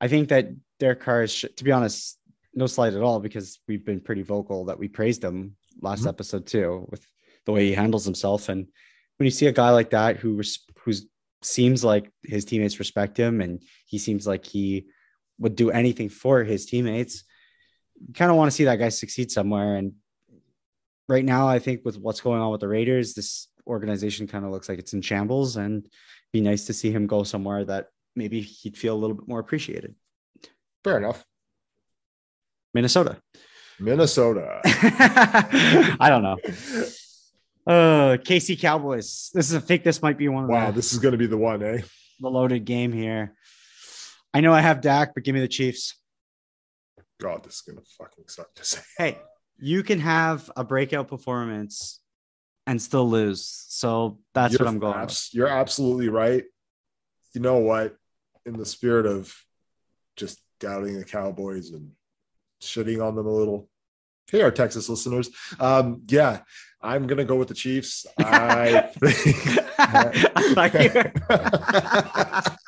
S2: I think that Derek Carr is, to be honest, no slight at all because we've been pretty vocal that we praised him last
S1: Mhm.
S2: episode too with the way he handles himself. And when you see a guy like that who who's seems like his teammates respect him and he seems like he would do anything for his teammates, you kind of want to see that guy succeed somewhere. And right now, I think with what's going on with the Raiders, this organization kind of looks like it's in shambles and be nice to see him go somewhere that maybe he'd feel a little bit more appreciated.
S1: Fair enough.
S2: Minnesota.
S1: Minnesota.
S2: I don't know. Uh, KC Cowboys. This is I think this might be one of
S1: wow,
S2: the,
S1: this is going to be the one, eh?
S2: the loaded game here. I know I have Dak, but give me the Chiefs.
S1: God, this is going to fucking suck to say.
S2: Hey, you can have a breakout performance and still lose. So that's
S1: You're
S2: what I'm going with.
S1: abs- You're absolutely right. you know what? In the spirit of just doubting the Cowboys and shitting on them a little, hey, our Texas listeners, um, yeah, I'm gonna go with the Chiefs. I think.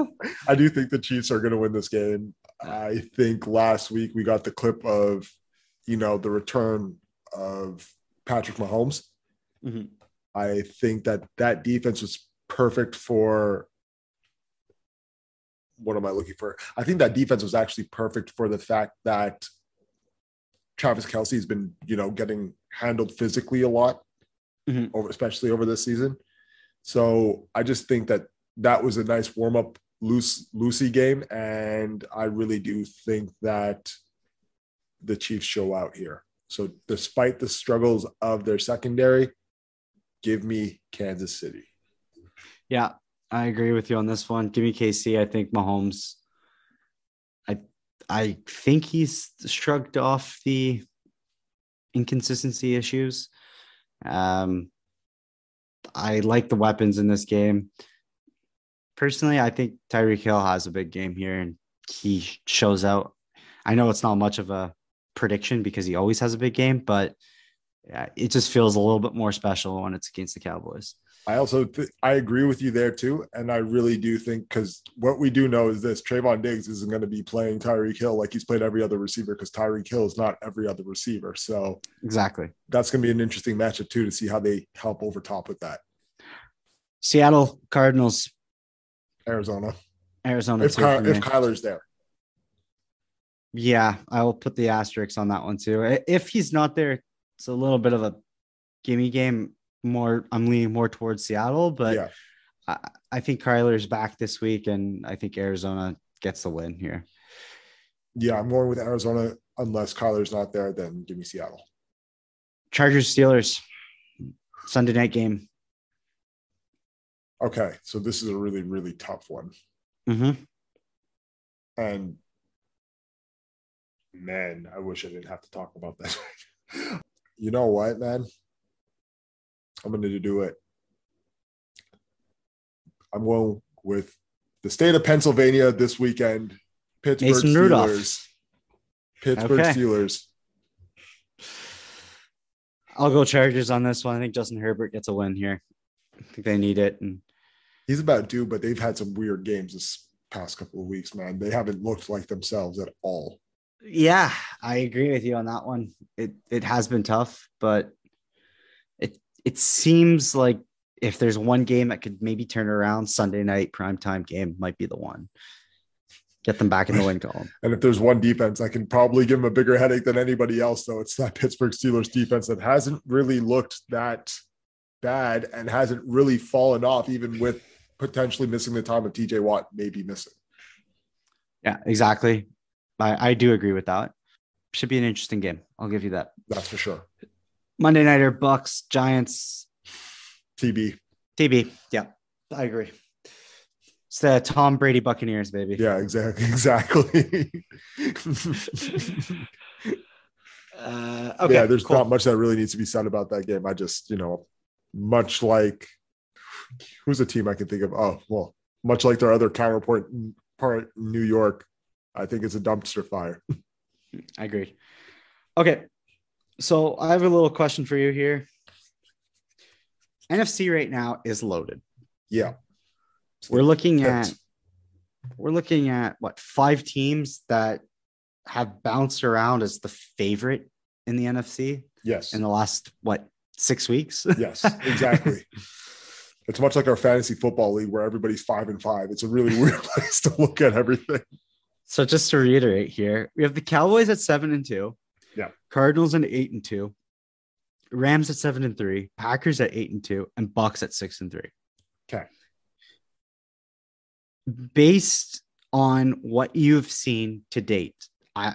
S1: I do think the Chiefs are going to win this game. I think last week we got the clip of, you know, the return of Patrick Mahomes.
S2: Mhm.
S1: I think that that defense was perfect for. What am I looking for? I think that defense was actually perfect for the fact that Travis Kelce has been, you know, getting handled physically a lot,
S2: Mhm.
S1: over especially over this season. So I just think that that was a nice warm up loose Lucy game, and I really do think that the Chiefs show out here. So despite the struggles of their secondary, give me Kansas City.
S2: Yeah, I agree with you on this one. Give me KC. I think Mahomes. I I think he's shrugged off the inconsistency issues. Um, I like the weapons in this game. Personally, I think Tyreek Hill has a big game here and he shows out. I know it's not much of a prediction because he always has a big game, but yeah, it just feels a little bit more special when it's against the Cowboys.
S1: I also th- I agree with you there too, and I really do think because what we do know is this: Trevon Diggs isn't going to be playing Tyreek Hill like he's played every other receiver because Tyreek Hill is not every other receiver. So
S2: Exactly.
S1: that's going to be an interesting matchup too to see how they help over top with that.
S2: Seattle Cardinals,
S1: Arizona,
S2: Arizona.
S1: if Ky- if Kyler's there,
S2: yeah, I will put the asterisk on that one too. If he's not there, it's a little bit of a gimme game. More, I'm leaning more towards Seattle, but
S1: yeah,
S2: I, I think Kyler's back this week, and I think Arizona gets the win here.
S1: yeah, I'm going with Arizona unless Kyler's not there. Then give me Seattle.
S2: Chargers Steelers Sunday night game.
S1: Okay, so this is a really really tough one,
S2: Mm-hmm.
S1: and man, I wish I didn't have to talk about that. you know what, man? I'm going to do it. I'm going with the state of Pennsylvania this weekend. Pittsburgh
S2: Mason Rudolph.
S1: Steelers. Pittsburgh
S2: Okay.
S1: Steelers.
S2: I'll go Chargers on this one. I think Justin Herbert gets a win here. I think they need it, and
S1: He's about due, but they've had some weird games this past couple of weeks, man. They haven't looked like themselves at all.
S2: Yeah, I agree with you on that one. It it has been tough, but it it seems like if there's one game that could maybe turn around, Sunday night primetime game might be the one. Get them back in the win column.
S1: And if there's one defense I can probably give them a bigger headache than anybody else, though, it's that Pittsburgh Steelers defense that hasn't really looked that bad and hasn't really fallen off, even with potentially missing the time of TJ Watt maybe missing.
S2: Yeah, exactly. I, I do agree with that. Should be an interesting game. I'll give you that.
S1: That's for sure.
S2: Monday nighter Bucks Giants
S1: TB.
S2: TB. Yeah, I agree. It's the Tom Brady Buccaneers, baby.
S1: Yeah, exactly. Exactly.
S2: Uh, okay.
S1: yeah, there's
S2: cool.
S1: not much that really needs to be said about that game. I just, you know, much like who's a team I can think of? Oh, well, much like their other counterpart part New York, I think it's a dumpster fire.
S2: I agree. Okay. So I have a little question for you here. NFC right now is loaded.
S1: Yeah.
S2: We're looking at we're looking at what five teams that have bounced around as the favorite in the NFC
S1: Yes.
S2: in the last what six weeks.
S1: Yes, exactly. it's much like our fantasy football league where everybody's five and five. It's a really weird place to look at everything.
S2: So just to reiterate here, we have the Cowboys at seven and two.
S1: Yeah.
S2: Cardinals at eight and two. Rams at seven and three. Packers at eight and two, and Bucks at six and three.
S1: Okay.
S2: Based on what you've seen to date, I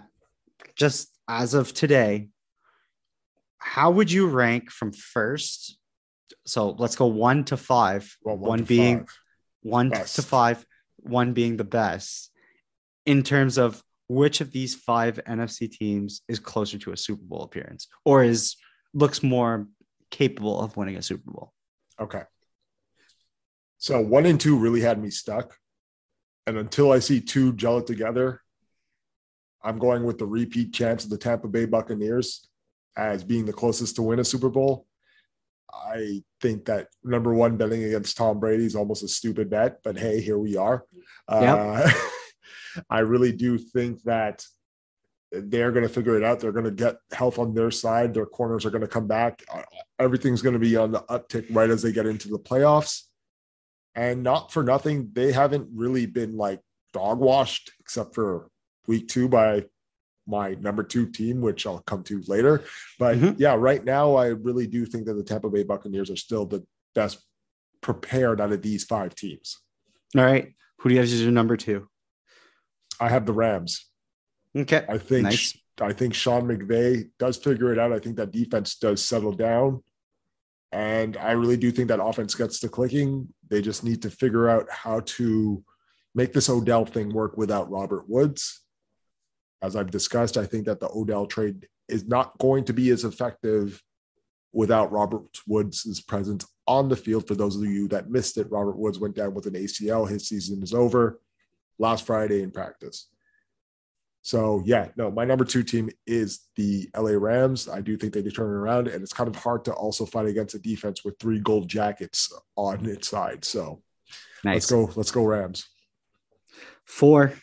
S2: just as of today, how would you rank from first? So let's go one to five.
S1: Well,
S2: one
S1: to
S2: being
S1: five.
S2: one
S1: Best.
S2: to five, one being the best in terms of which of these five NFC teams is closer to a Super Bowl appearance or is looks more capable of winning a Super Bowl.
S1: Okay. So one and two really had me stuck. And until I see two gel it together, I'm going with the repeat chance of the Tampa Bay Buccaneers as being the closest to win a Super Bowl. I think that number one betting against Tom Brady is almost a stupid bet, but hey, here we are. Yep. Uh, I really do think that they're going to figure it out. They're going to get health on their side. Their corners are going to come back. Uh, everything's going to be on the uptick right as they get into the playoffs. And not for nothing, they haven't really been like dog washed except for week two by my number two team, which I'll come to later. But mm-hmm. yeah, right now, I really do think that the Tampa Bay Buccaneers are still the best prepared out of these five teams.
S2: All right. Who do you have as your number two?
S1: I have the Rams.
S2: Okay.
S1: I think nice. I think Sean McVay does figure it out. I think that defense does settle down. And I really do think that offense gets to clicking. They just need to figure out how to make this Odell thing work without Robert Woods. As I've discussed, I think that the Odell trade is not going to be as effective without Robert Woods' presence on the field. For those of you that missed it, Robert Woods went down with an ACL. His season is over last Friday in practice. So yeah, no, my number two team is the LA Rams. I do think they can turn it around, and it's kind of hard to also fight against a defense with three gold jackets on its side. So nice. let's go, let's go Rams.
S2: Four,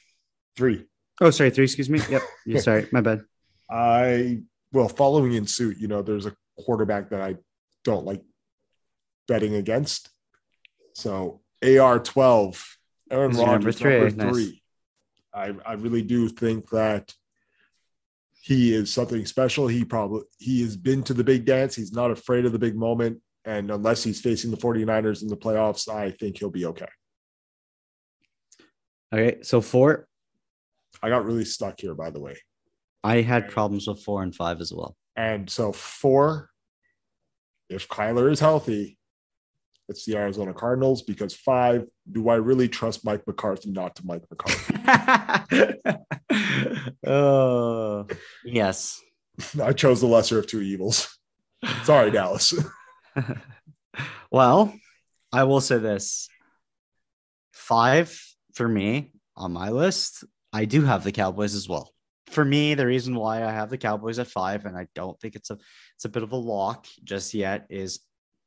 S1: three.
S2: Oh, sorry, three. Excuse me. Yep. Yeah, sorry, my bad.
S1: I well, following in suit, you know, there's a quarterback that I don't like betting against. So AR twelve, Aaron Rodgers number three. Number three. Nice. I, I really do think that he is something special. He probably he has been to the big dance. He's not afraid of the big moment. And unless he's facing the 49ers in the playoffs, I think he'll be okay.
S2: Okay. So four.
S1: I got really stuck here, by the way.
S2: I had problems with four and five as well.
S1: And so four, if Kyler is healthy, it's the Arizona Cardinals because five, do I really trust Mike McCarthy not to Mike McCarthy?
S2: oh, yes.
S1: I chose the lesser of two evils. Sorry, Dallas.
S2: well, I will say this five for me on my list, I do have the Cowboys as well. For me, the reason why I have the Cowboys at five, and I don't think it's a it's a bit of a lock just yet, is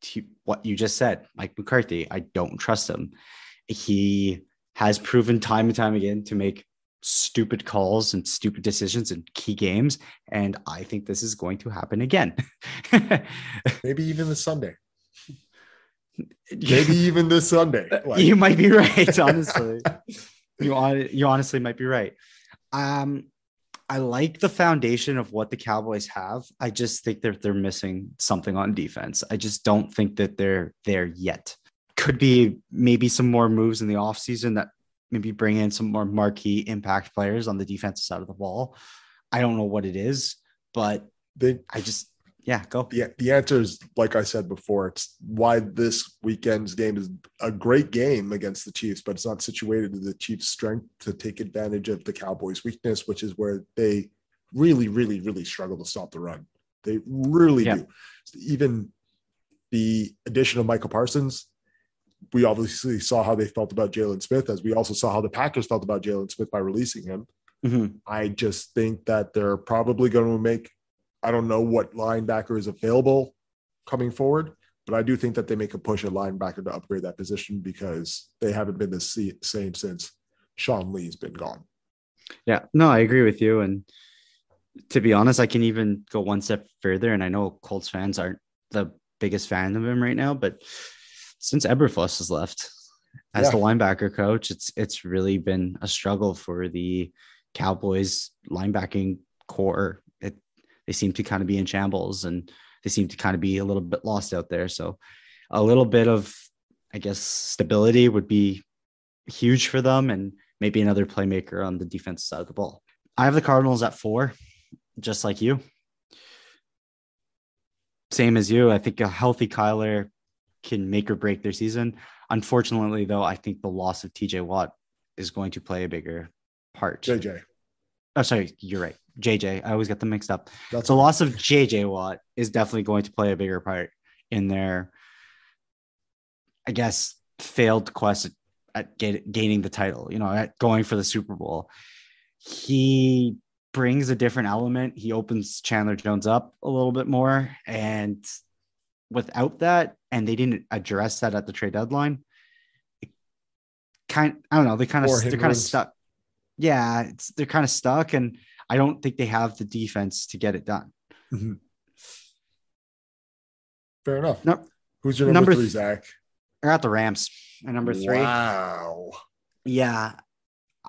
S2: to what you just said, Mike McCarthy. I don't trust him. He has proven time and time again to make stupid calls and stupid decisions in key games. And I think this is going to happen again.
S1: Maybe even this Sunday. Maybe even this Sunday.
S2: Like. You might be right, honestly. you, you honestly might be right. Um, I like the foundation of what the Cowboys have. I just think that they're missing something on defense. I just don't think that they're there yet. Could be maybe some more moves in the offseason that maybe bring in some more marquee impact players on the defensive side of the ball. I don't know what it is, but they, I just yeah, go.
S1: Yeah, the answer is like I said before. It's why this weekend's game is a great game against the Chiefs, but it's not situated to the Chiefs' strength to take advantage of the Cowboys' weakness, which is where they really, really, really struggle to stop the run. They really yeah. do. Even the addition of Michael Parsons, we obviously saw how they felt about Jaylon Smith, as we also saw how the Packers felt about Jaylon Smith by releasing him. Mm-hmm. I just think that they're probably going to make I don't know what linebacker is available coming forward, but I do think that they make a push at linebacker to upgrade that position because they haven't been the same since Sean Lee's been gone.
S2: Yeah, no, I agree with you. And to be honest, I can even go one step further. And I know Colts fans aren't the biggest fan of him right now, but since Eberflus has left as yeah. the linebacker coach, it's it's really been a struggle for the Cowboys linebacking corps they seem to kind of be in shambles and they seem to kind of be a little bit lost out there. So a little bit of, I guess, stability would be huge for them and maybe another playmaker on the defense side of the ball. I have the Cardinals at four, just like you. Same as you. I think a healthy Kyler can make or break their season. Unfortunately, though, I think the loss of TJ Watt is going to play a bigger part.
S1: JJ.
S2: Oh, sorry, you're right. JJ. I always get them mixed up. That's the loss of JJ Watt is definitely going to play a bigger part in their, I guess, failed quest at, get, gaining the title, you know, at going for the Super Bowl. He brings a different element. He opens Chandler Jones up a little bit more. And without that, and they didn't address that at the trade deadline, kind I don't know, they kind of they're kind of stuck. Yeah, it's they're kind of stuck, and I don't think they have the defense to get it done.
S1: Mm-hmm. Fair enough.
S2: No,
S1: Who's your number, number three, Zach?
S2: I got the Rams at number three.
S1: Wow.
S2: Yeah.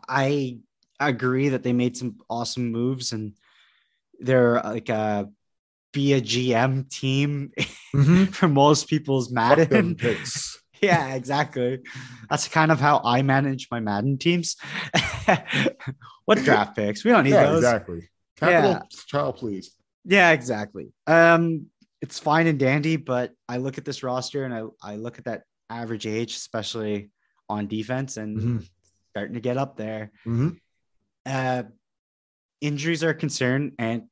S2: I agree that they made some awesome moves and they're like a be a GM team mm-hmm. for most people's Madden picks. yeah, exactly. That's kind of how I manage my Madden teams. what draft picks? We don't need
S1: yeah,
S2: those.
S1: Exactly. Capital yeah. child, please.
S2: Yeah, exactly. Um, it's fine and dandy, but I look at this roster and I, I look at that average age, especially on defense, and mm-hmm. starting to get up there.
S1: Mm-hmm.
S2: Uh, injuries are a concern, and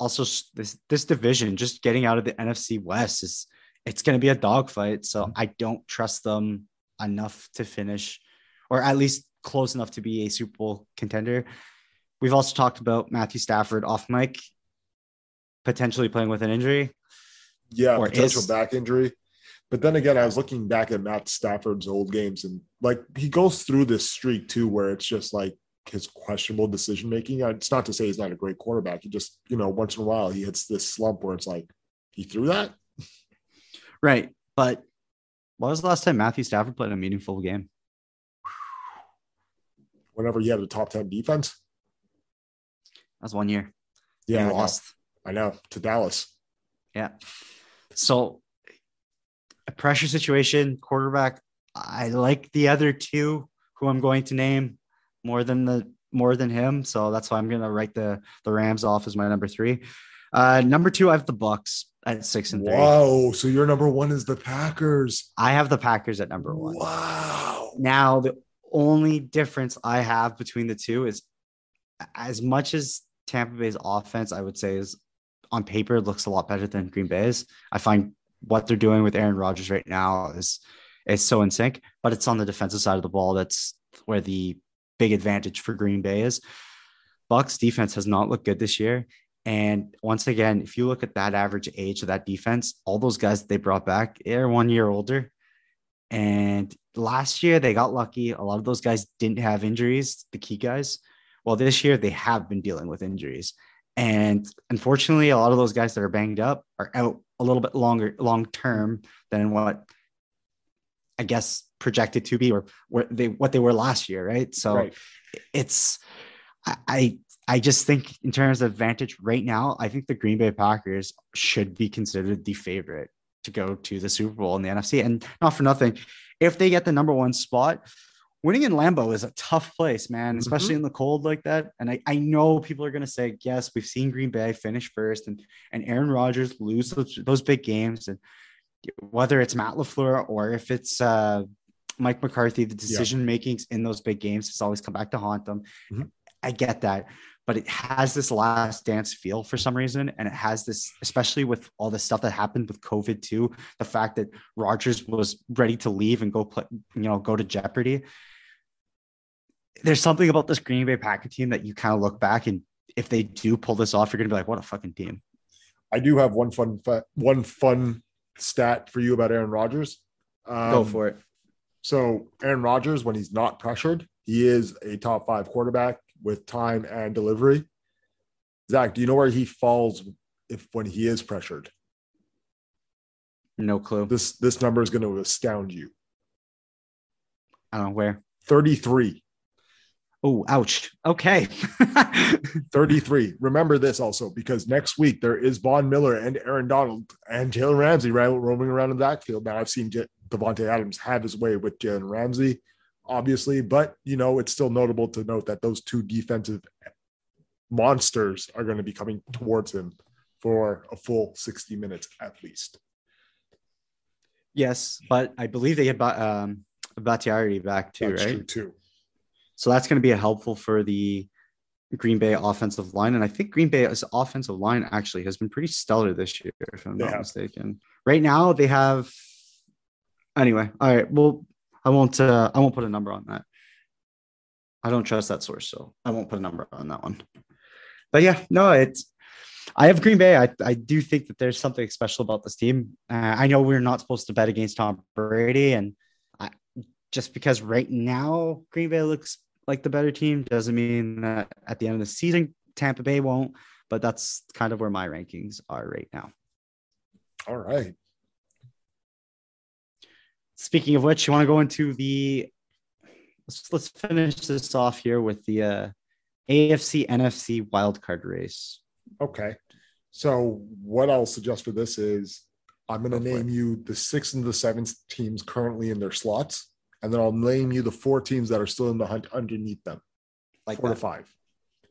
S2: also this this division just getting out of the NFC West is it's going to be a dogfight. So mm-hmm. I don't trust them enough to finish, or at least close enough to be a Super Bowl contender. We've also talked about Matthew Stafford off mic, potentially playing with an injury.
S1: Yeah, potential is, back injury. But then again, I was looking back at Matt Stafford's old games, and like he goes through this streak too, where it's just like his questionable decision making. It's not to say he's not a great quarterback. He just, you know, once in a while he hits this slump where it's like he threw that.
S2: Right. But what was the last time Matthew Stafford played a meaningful game?
S1: Whenever he had a top 10 defense.
S2: That was one year.
S1: Yeah. I lost. Know. I know. To Dallas.
S2: Yeah. So a pressure situation, quarterback. I like the other two who I'm going to name more than the more than him. So that's why I'm gonna write the the Rams off as my number three. Uh, number two, I have the Bucks at six and three.
S1: Wow! So your number one is the Packers.
S2: I have the Packers at number one.
S1: Wow!
S2: Now the only difference I have between the two is as much as Tampa Bay's offense, I would say, is on paper looks a lot better than Green Bay's. I find what they're doing with Aaron Rodgers right now is is so in sync, but it's on the defensive side of the ball that's where the big advantage for Green Bay is. Bucks defense has not looked good this year. And once again, if you look at that average age of that defense, all those guys that they brought back are one year older. And last year they got lucky. A lot of those guys didn't have injuries, the key guys. Well, this year they have been dealing with injuries. And unfortunately, a lot of those guys that are banged up are out a little bit longer, long term than what I guess projected to be or where they what they were last year, right? So right. it's I I just think in terms of vantage right now, I think the Green Bay Packers should be considered the favorite to go to the Super Bowl in the NFC. And not for nothing, if they get the number one spot, winning in Lambeau is a tough place, man, mm-hmm. especially mm-hmm. in the cold like that. And I, I know people are going to say, yes, we've seen Green Bay finish first and, and Aaron Rodgers lose those, those big games. And whether it's Matt LaFleur or if it's uh, Mike McCarthy, the decision makings in those big games has always come back to haunt them. Mm-hmm. I get that, but it has this last dance feel for some reason, and it has this, especially with all the stuff that happened with COVID too. The fact that Rodgers was ready to leave and go play, you know, go to Jeopardy. There's something about this Green Bay Packer team that you kind of look back and if they do pull this off, you're gonna be like, what a fucking team.
S1: I do have one fun one fun stat for you about Aaron Rodgers.
S2: Um, Go for it.
S1: So Aaron Rodgers, when he's not pressured, he is a top five quarterback with time and delivery. Zach, do you know where he falls if when he is pressured?
S2: No clue.
S1: This this number is going to astound you.
S2: I don't know where.
S1: 33.
S2: Oh, ouch. Okay.
S1: 33. Remember this also because next week there is Von Miller and Aaron Donald and Jalen Ramsey right, roaming around in the backfield. Now I've seen J- Davante Adams have his way with Jalen Ramsey, obviously, but you know it's still notable to note that those two defensive monsters are going to be coming towards him for a full 60 minutes at least.
S2: Yes, but I believe they get um, Bakhtiari back too, That's right?
S1: too.
S2: So that's going to be a helpful for the Green Bay offensive line. And I think Green Bay's offensive line actually has been pretty stellar this year, if I'm not mistaken. Right now, they have. Anyway, all right. Well, I won't. Uh, I won't put a number on that. I don't trust that source, so I won't put a number on that one. But yeah, no, it's. I have Green Bay. I, I do think that there's something special about this team. Uh, I know we're not supposed to bet against Tom Brady, and I, just because right now Green Bay looks like the better team doesn't mean that at the end of the season Tampa Bay won't. But that's kind of where my rankings are right now.
S1: All right.
S2: Speaking of which, you want to go into the let's let's finish this off here with the uh, AFC NFC wildcard race.
S1: Okay. So what I'll suggest for this is I'm going to name you the six and the seventh teams currently in their slots, and then I'll name you the four teams that are still in the hunt underneath them,
S2: Like
S1: four
S2: that.
S1: to five.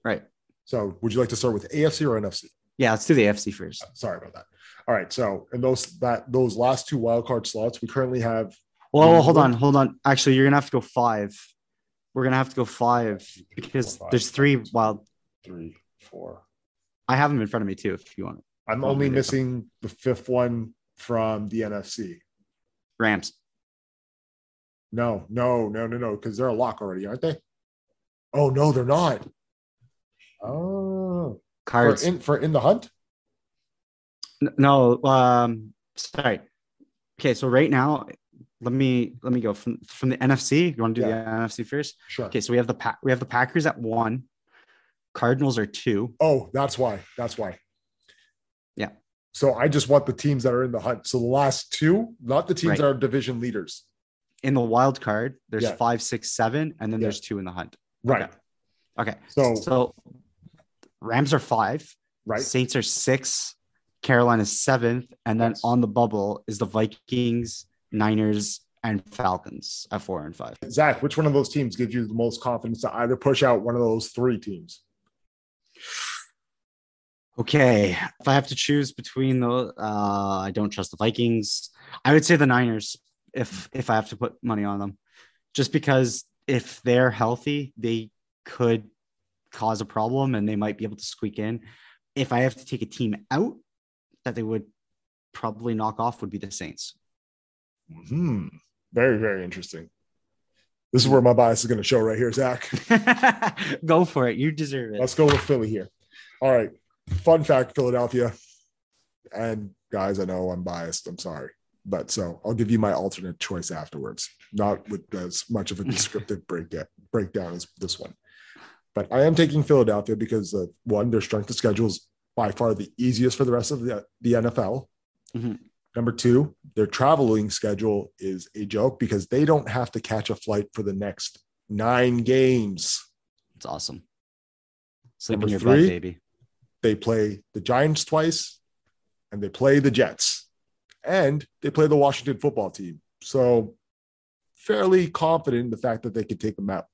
S2: Right.
S1: So would you like to start with AFC or NFC?
S2: Yeah, let's do the AFC first.
S1: Sorry about that. All right. So in those that those last two wildcard slots, we currently have
S2: Well,
S1: Mm,
S2: hold on, hold on. Actually, you're gonna have to go five. We're gonna have to go five because
S1: five,
S2: there's three wild.
S1: three, four.
S2: I have them in front of me too. If you want
S1: I'm only missing the fifth one from the NFC.
S2: Rams.
S1: No, no, no, no, no, because they're a lock already, aren't they? Oh no, they're not. Oh, for
S2: Cards.
S1: in for in the hunt.
S2: No, um, sorry. Okay, so right now, let me let me go from from the NFC. You want to do
S1: Yeah.
S2: the NFC first?
S1: Sure.
S2: Okay, so we have the pack. we have the Packers at one, Cardinals are two.
S1: Oh, that's why. That's why.
S2: Yeah.
S1: So I just want the teams that are in the hunt. So the last two, not the teams
S2: Right.
S1: that are division leaders.
S2: In the wild card, there's
S1: Yeah.
S2: five, six, seven, and then
S1: Yeah.
S2: there's two in the hunt.
S1: Right.
S2: Okay,
S1: So
S2: so Rams are five,
S1: right.
S2: Saints are six, Carolina seventh, and then
S1: Yes.
S2: on the bubble is the Vikings, Niners, and Falcons at four and five.
S1: Zach, which one of those teams gives you the most confidence to either push out one of those three teams?
S2: Okay, if I have to choose between the, uh, I don't trust the Vikings. I would say the Niners if if I have to put money on them, just because if they're healthy, they could cause a problem and they might be able to squeak in. If I have to take a team out that they would probably knock off, would be the Saints.
S1: Hmm. Very, very interesting. This is where my bias is going to show right here, Zach.
S2: Go for it. You deserve it.
S1: Let's go with Philly here. All right. Fun fact Philadelphia. And guys, I know I'm biased. I'm sorry. But so I'll give you my alternate choice afterwards, not with as much of a descriptive breakdown, breakdown as this one. But I am taking Philadelphia because, uh, one, their strength of schedule is by far the easiest for the rest of the, the NFL.
S2: Mhm.
S1: Number two, their traveling schedule is a joke because they don't have to catch a flight for the next nine games.
S2: It's awesome. Sleep
S1: Number
S2: your
S1: three.
S2: bed, baby.
S1: they play the Giants twice and they play the Jets and they play the Washington football team. So fairly confident in the fact that they can take them out.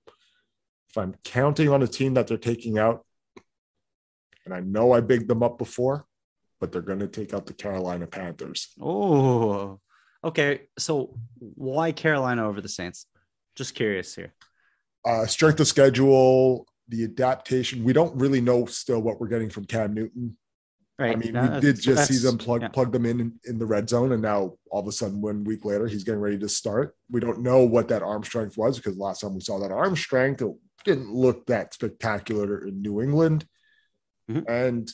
S1: If I'm counting on a team that they're taking out, and I know I bigged them up before, but they're going to take out the Carolina Panthers.
S2: Oh, okay. So why Carolina over the Saints? Just curious here.
S1: Uh, strength of schedule, the adaptation. We don't really know still what we're getting from Cam Newton.
S2: Right.
S1: I mean,
S2: no,
S1: we did just see them plug
S2: yeah.
S1: plug them in, in in the red zone, and now all of a sudden, one week later, he's getting ready to start. We don't know what that arm strength was because last time we saw that arm strength, it didn't look that spectacular in New England,
S2: Mhm.
S1: and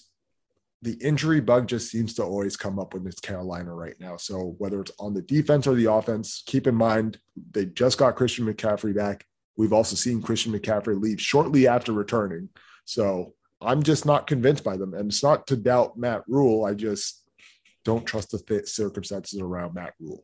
S1: the injury bug just seems to always come up with it's Carolina right now. So whether it's on the defense or the offense, keep in mind they just got Christian McCaffrey back. We've also seen Christian McCaffrey leave shortly after returning. So I'm just not convinced by them. And it's not to doubt Matt Rhule. I just don't trust the th- circumstances around Matt Rhule.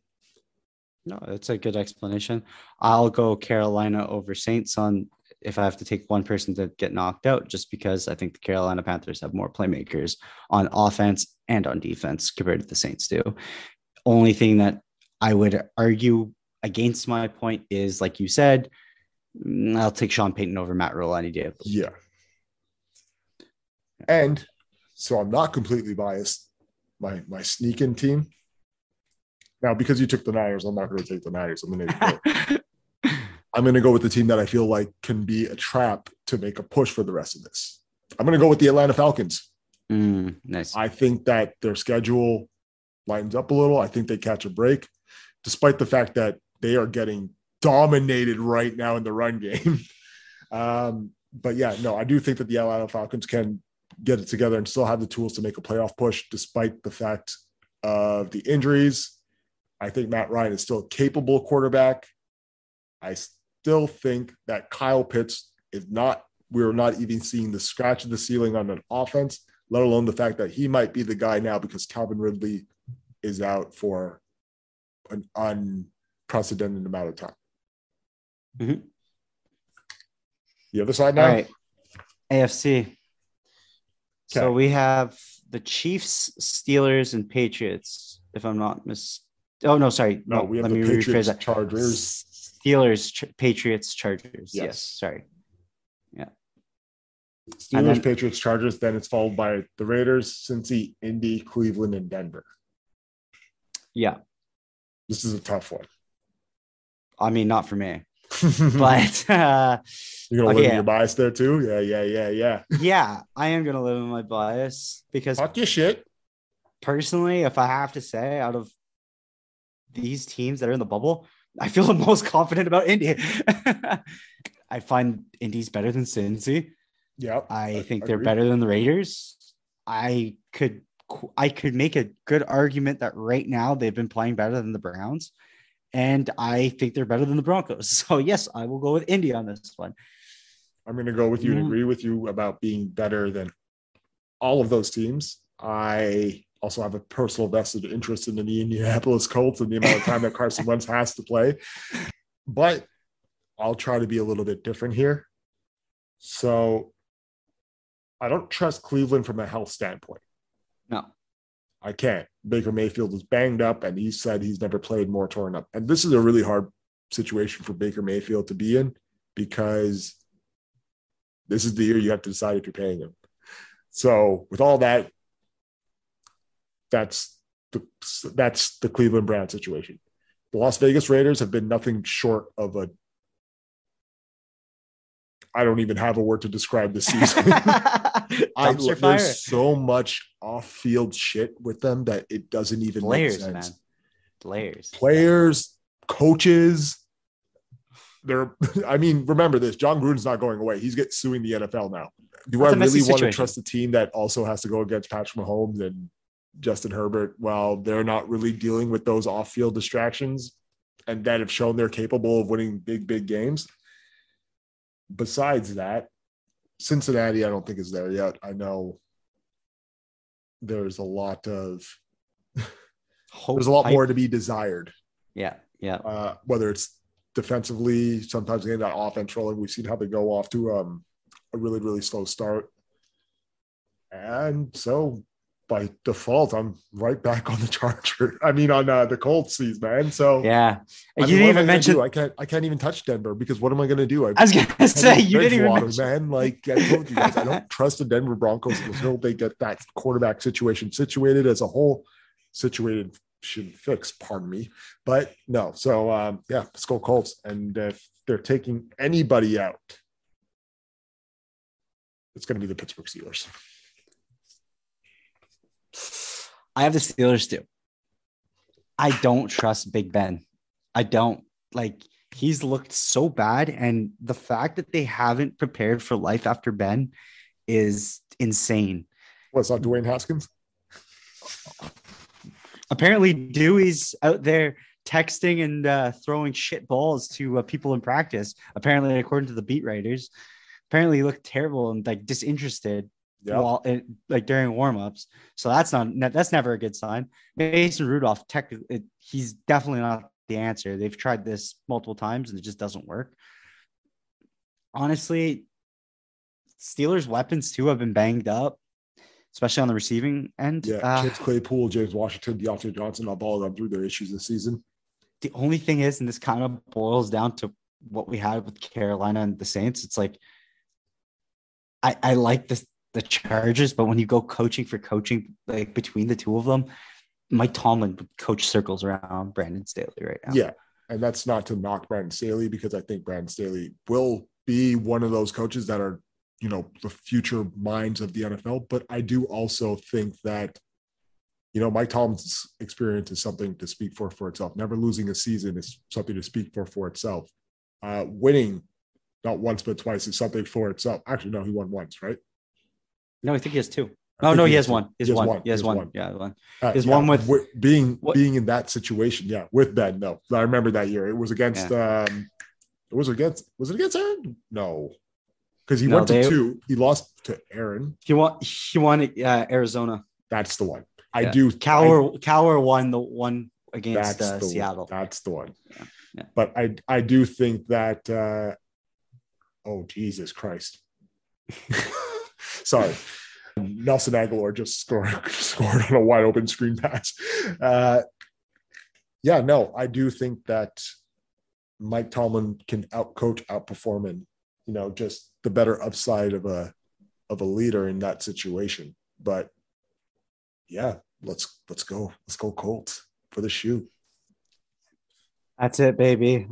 S2: No, that's a good explanation. I'll go Carolina over Saints on if I have to take one person to get knocked out, just because I think the Carolina Panthers have more playmakers on offense and on defense compared to the Saints do. Only thing that I would argue against my point is, like you said, mm, I'll take Sean Payton over Matt Rhule any day. of the week.
S1: Yeah. And so I'm not completely biased. My my sneak in team. Now, because you took the Niners, I'm not going to take the Niners. I'm going to I'm going to go with the team that I feel like can be a trap to make a push for the rest of this. I'm going to go with the Atlanta Falcons.
S2: Mm, nice.
S1: I think that their schedule lines up a little. I think they catch a break, despite the fact that they are getting dominated right now in the run game. Um, but yeah, no, I do think that the Atlanta Falcons can get it together and still have the tools to make a playoff push, despite the fact of the injuries. I think Matt Ryan is still a capable quarterback. I still think that Kyle Pitts is not, we're not even seeing the scratch of the ceiling on an offense, let alone the fact that he might be the guy now because Calvin Ridley is out for an unprecedented amount of time.
S2: Mhm.
S1: The other side now?
S2: All right. AFC. So we have the Chiefs, Steelers, and Patriots. If I'm not mis. Oh no, sorry.
S1: No, we have
S2: let
S1: the
S2: me rephrase
S1: Patriots,
S2: that.
S1: Chargers.
S2: Steelers, Ch- Patriots, Chargers. Yes.
S1: Yes.
S2: sorry.
S1: Yeah.
S2: Steelers, then-
S1: Patriots, Chargers. Then it's followed by the Raiders, Cincy, Indy, Cleveland, and Denver.
S2: Yeah.
S1: This is a tough one.
S2: I mean, not for me, but. You're uh,
S1: gonna
S2: Okay,
S1: live in your bias there too. Yeah, yeah, yeah, yeah.
S2: yeah, I am gonna live in my bias because
S1: Talk your shit.
S2: personally, if I have to say, out of these teams that are in the bubble, I feel the most confident about Indy. I find Indy's better than Cincy.
S1: Yep.
S2: I think they're better than the Raiders. I could I could make a good argument that right now they've been playing better than the Browns, and I think they're better than the Broncos. So yes, I will go with Indy on this one.
S1: I'm going to go with you and
S2: Mm.
S1: agree with you about being better than all of those teams. I also have a personal vested interest in the Indianapolis Colts and the amount of time that Carson Wentz has to play. But I'll try to be a little bit different here. So I don't trust Cleveland from a health standpoint.
S2: No,
S1: I can't. Baker Mayfield is banged up, and he said he's never played more torn up. And this is a really hard situation for Baker Mayfield to be in because this is the year you have to decide if you're paying him. So, with all that, that's the that's the Cleveland Brown situation. The Las Vegas Raiders have been nothing short of a. I don't even have a word to describe the season. I,
S2: fire.
S1: there's so much off-field shit with them that it doesn't even
S2: Players,
S1: make
S2: man,
S1: sense.
S2: players.
S1: Players, coaches, they're. I mean, remember this: Jon Gruden's not going away. He's getting suing the NFL now. Do
S2: That's
S1: I really want to trust a team that also has to go against Patrick Mahomes and Justin Herbert while they're not really dealing with those off-field distractions and that have shown they're capable of winning big, big games? Besides that, Cincinnati, I don't think is there yet. I know there's a lot of there's a lot more to be desired.
S2: Yeah, yeah.
S1: Uh, whether it's defensively, sometimes getting that offense rolling. We've seen how they go off to um, a really, really slow start. And so by default, I'm right back on the Charger. I mean, on uh, the Colts season, man. So
S2: Yeah.
S1: I
S2: you
S1: mean,
S2: didn't
S1: I
S2: even
S1: gonna
S2: mention.
S1: I can't. I can't even touch Denver because what am I going to do? I,
S2: I was gonna say you didn't even mention.
S1: man. Like I told you guys, I don't trust the Denver Broncos until they get that quarterback situation situated as a whole. Situated should fix, pardon me. But no, so um, yeah, let's go Colts. And if they're taking anybody out, it's going to be the Pittsburgh Steelers.
S2: I have the Steelers too. I don't trust Big Ben. I don't like he's looked so bad. And the fact that they haven't prepared for life after Ben is insane.
S1: What's not Dwayne Haskins?
S2: Apparently, Dewey's out there texting and uh, throwing shit balls to uh, people in practice. Apparently, according to the beat writers, apparently he looked terrible and like disinterested
S1: Yeah.
S2: while it, like during warmups. So that's not that's never a good sign. Mason Rudolph, tech, it, he's definitely not the answer. They've tried this multiple times and it just doesn't work. Honestly, Steelers' weapons too have been banged up, especially on the receiving end.
S1: Yeah,
S2: Uh,
S1: Chase Claypool, James Washington, Diontae Johnson, all all gone through their issues this season.
S2: the only thing is, and this kind of boils down to what we had with Carolina and the Saints. It's like I, I like this the Chargers, but when you go coaching for coaching, like between the two of them, Mike Tomlin would coach circles around Brandon Staley right now.
S1: Yeah. And that's not to knock Brandon Staley because I think Brandon Staley will be one of those coaches that are, you know, the future minds of the NFL. But I do also think that you know, Mike Tomlin's experience is something to speak for for itself. Never losing a season is something to speak for for itself. Uh, winning not once but twice is something for itself. Actually, no, he won once, right?
S2: No, I think he has two.
S1: I
S2: Oh no, he
S1: has
S2: one. He has one. He has one.
S1: one.
S2: Yeah, one. There's
S1: yeah,
S2: one with-
S1: wi- being
S2: What-
S1: being in that situation. Yeah, with Ben. No, I remember that year. It was against. um It was against. Was it against Aaron? No, because he
S2: No,
S1: went to
S2: they-
S1: two. He lost to Aaron.
S2: He won. He won uh, Arizona.
S1: That's the one. I
S2: Yeah.
S1: do. I-
S2: Cowher Cowher won the one against uh,
S1: the
S2: Seattle.
S1: That's the one.
S2: Yeah, yeah.
S1: But I I do think that. uh Oh Jesus Christ! Sorry, Nelson Agholor just scored scored on a wide open screen pass. Uh, yeah, no, I do think that Mike Tomlin can outcoach, outperform, and you know just the better upside of a of a leader in that situation. But yeah, let's let's go, let's go Colts for the shoe.
S2: That's it, baby.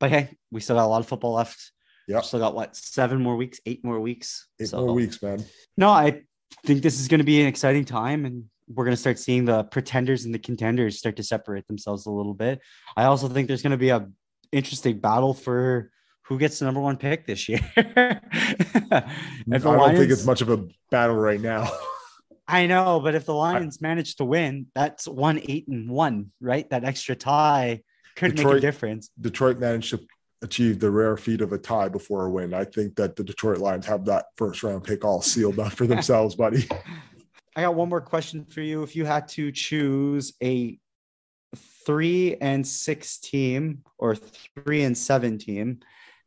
S2: But hey, we still got a lot of football left.
S1: Yep.
S2: Still got what seven more weeks, eight more weeks.
S1: Eight
S2: So-
S1: more weeks, man.
S2: No, I think this is going to be an exciting time, and we're going to start seeing the pretenders and the contenders start to separate themselves a little bit. I also think there's going to be a interesting battle for who gets the number one pick this year.
S1: I don't think it's much of a battle right now.
S2: I know, but if the Lions manage to win, that's one eight and one, right? That extra tie could make a difference.
S1: Detroit managed to achieve the rare feat of a tie before a win. I think that the Detroit Lions have that first round pick all sealed up for themselves, buddy.
S2: I got one more question for you. If you had to choose a three and six team or three and seven team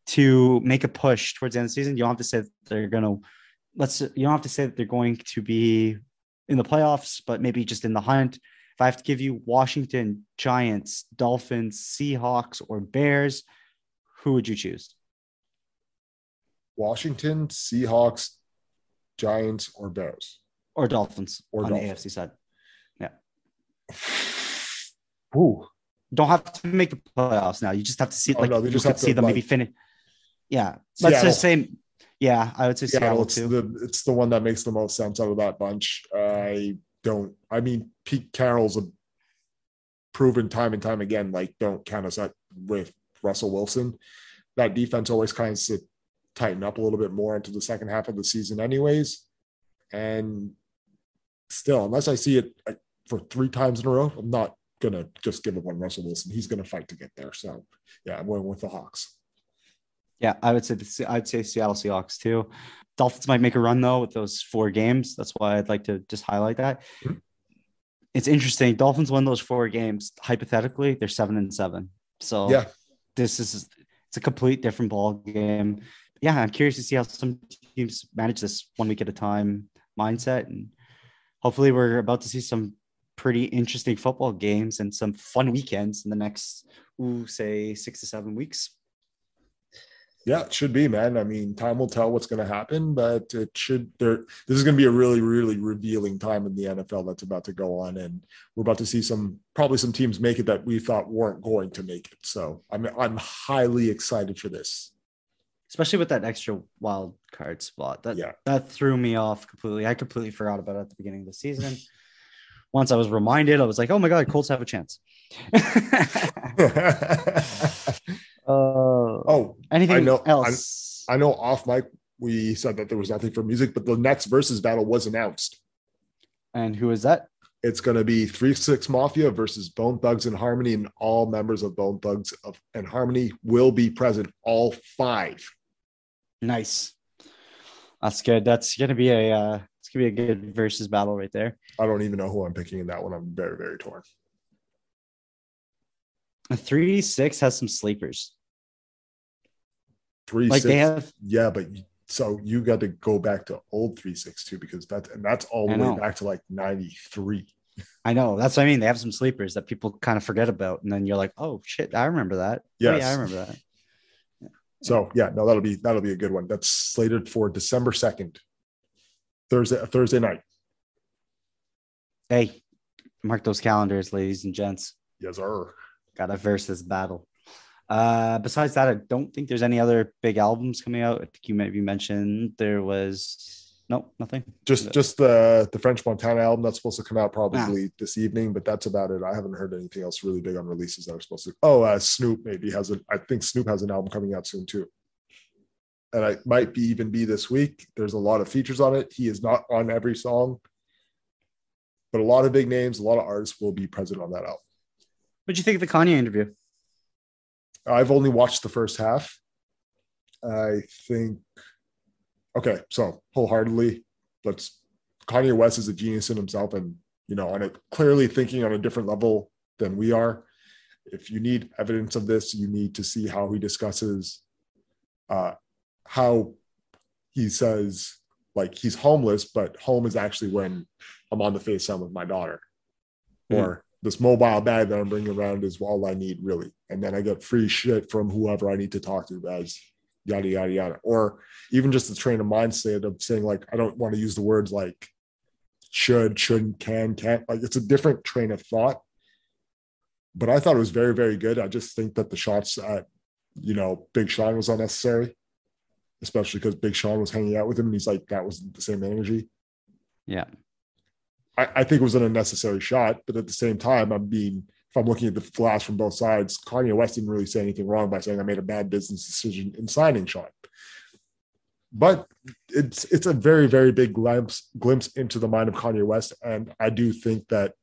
S2: to make a push towards the end of the season, you don't have to say they're gonna let's you don't have to say that they're going to be in the playoffs, but maybe just in the hunt. If I have to give you Washington, Giants, Dolphins, Seahawks, or Bears, who would you choose?
S1: Washington, Seahawks, Giants, or Bears.
S2: Or Dolphins
S1: Or
S2: on
S1: Dolphins.
S2: the AFC side. Yeah.
S1: Ooh,
S2: don't have to make the playoffs now. You just have to see
S1: Oh,
S2: like
S1: no,
S2: you
S1: just have to,
S2: see them maybe finish. Yeah, let's
S1: Seattle.
S2: just say, yeah, I would say
S1: Seattle.
S2: Seattle
S1: It's
S2: too.
S1: the it's the one that makes the most sense out of that bunch. I don't. I mean, Pete Carroll's a proven time and time again. Like, don't count us out with Russell Wilson. That defense always kind of tighten up a little bit more into the second half of the season, anyways. And still, unless I see it uh, for three times in a row, I'm not gonna just give up on Russell Wilson. He's gonna fight to get there. So, yeah, I'm going with the Hawks.
S2: yeah, I would say the, I'd say Seattle Seahawks too. Dolphins might make a run though with those four games. That's why I'd like to just highlight that.
S1: Mhm.
S2: It's interesting. Dolphins won those four games. Hypothetically, they're seven and seven. So
S1: Yeah.
S2: This is it's a complete different ball game. Yeah, I'm curious to see how some teams manage this one week at a time mindset, and hopefully, we're about to see some pretty interesting football games and some fun weekends in the next, ooh, say six to seven weeks.
S1: Yeah, it should be, man. I mean, time will tell what's going to happen, but it should. There, this is going to be a really, really revealing time in the NFL that's about to go on, and we're about to see some probably some teams make it that we thought weren't going to make it. So I'm I'm highly excited for this.
S2: especially with that extra wild card spot. That
S1: Yeah.
S2: that threw me off completely. I completely forgot about it at the beginning of the season. Once I was reminded, I was like, "Oh my god, Colts have a chance." uh,
S1: oh,
S2: anything
S1: I know-
S2: else?
S1: I know off mic we said that there was nothing for music, but the next versus battle was announced.
S2: and who is that?
S1: It's going to be Three Six Mafia versus Bone Thugs-n-Harmony, and all members of Bone Thugs of, and Harmony will be present. All five.
S2: Nice. That's good. That's gonna be a uh, it's gonna be a good versus battle right there.
S1: I don't even know who I'm picking in that one. I'm very, very torn.
S2: A three six has some sleepers.
S1: Three
S2: Like
S1: six,
S2: they have
S1: yeah, but so you got to go back to old three six two because that's and that's all the way back to like ninety three.
S2: I know that's what I mean. They have some sleepers that people kind of forget about, and then you're like, "Oh shit, I remember that." Oh, yeah, I remember that.
S1: So yeah, no, that'll be that'll be a good one. That's slated for December second, Thursday uh, Thursday night.
S2: Hey, mark those calendars, ladies and gents.
S1: Yes, sir.
S2: Got a versus battle. Uh, besides that, I don't think there's any other big albums coming out. I think you maybe mentioned there was Nope, nothing.
S1: Just just the the French Montana album that's supposed to come out probably this evening, but that's about it. I haven't heard anything else really big on releases that are supposed to. Oh, uh, Snoop maybe has a. I think Snoop has an album coming out soon too, and it might be even be this week. There's a lot of features on it. He is not on every song, but a lot of big names, a lot of artists will be present on that album.
S2: What'd you think of the Kanye interview?
S1: I've only watched the first half. I think okay, so wholeheartedly, let's Kanye West is a genius in himself and you know, on it clearly thinking on a different level than we are. If you need evidence of this, you need to see how he discusses uh how he says like he's homeless, but home is actually when I'm on the FaceTime with my daughter. Or this mobile bag that I'm bringing around is all I need, really. And then I get free shit from whoever I need to talk to, as yada, yada, yada. Or even just the train of mindset of saying, like, I don't want to use the words like should, shouldn't, can, can't. Like, it's a different train of thought. But I thought it was very, very good. I just think that the shots at, you know, Big Sean was unnecessary, especially because Big Sean was hanging out with him and he's like, that was the same energy.
S2: Yeah.
S1: I, I think it was an unnecessary shot, but at the same time, I'm being if I'm looking at the flash from both sides, Kanye West didn't really say anything wrong by saying I made a bad business decision in signing Sean. But it's it's a very very big glimpse glimpse into the mind of Kanye West, and I do think that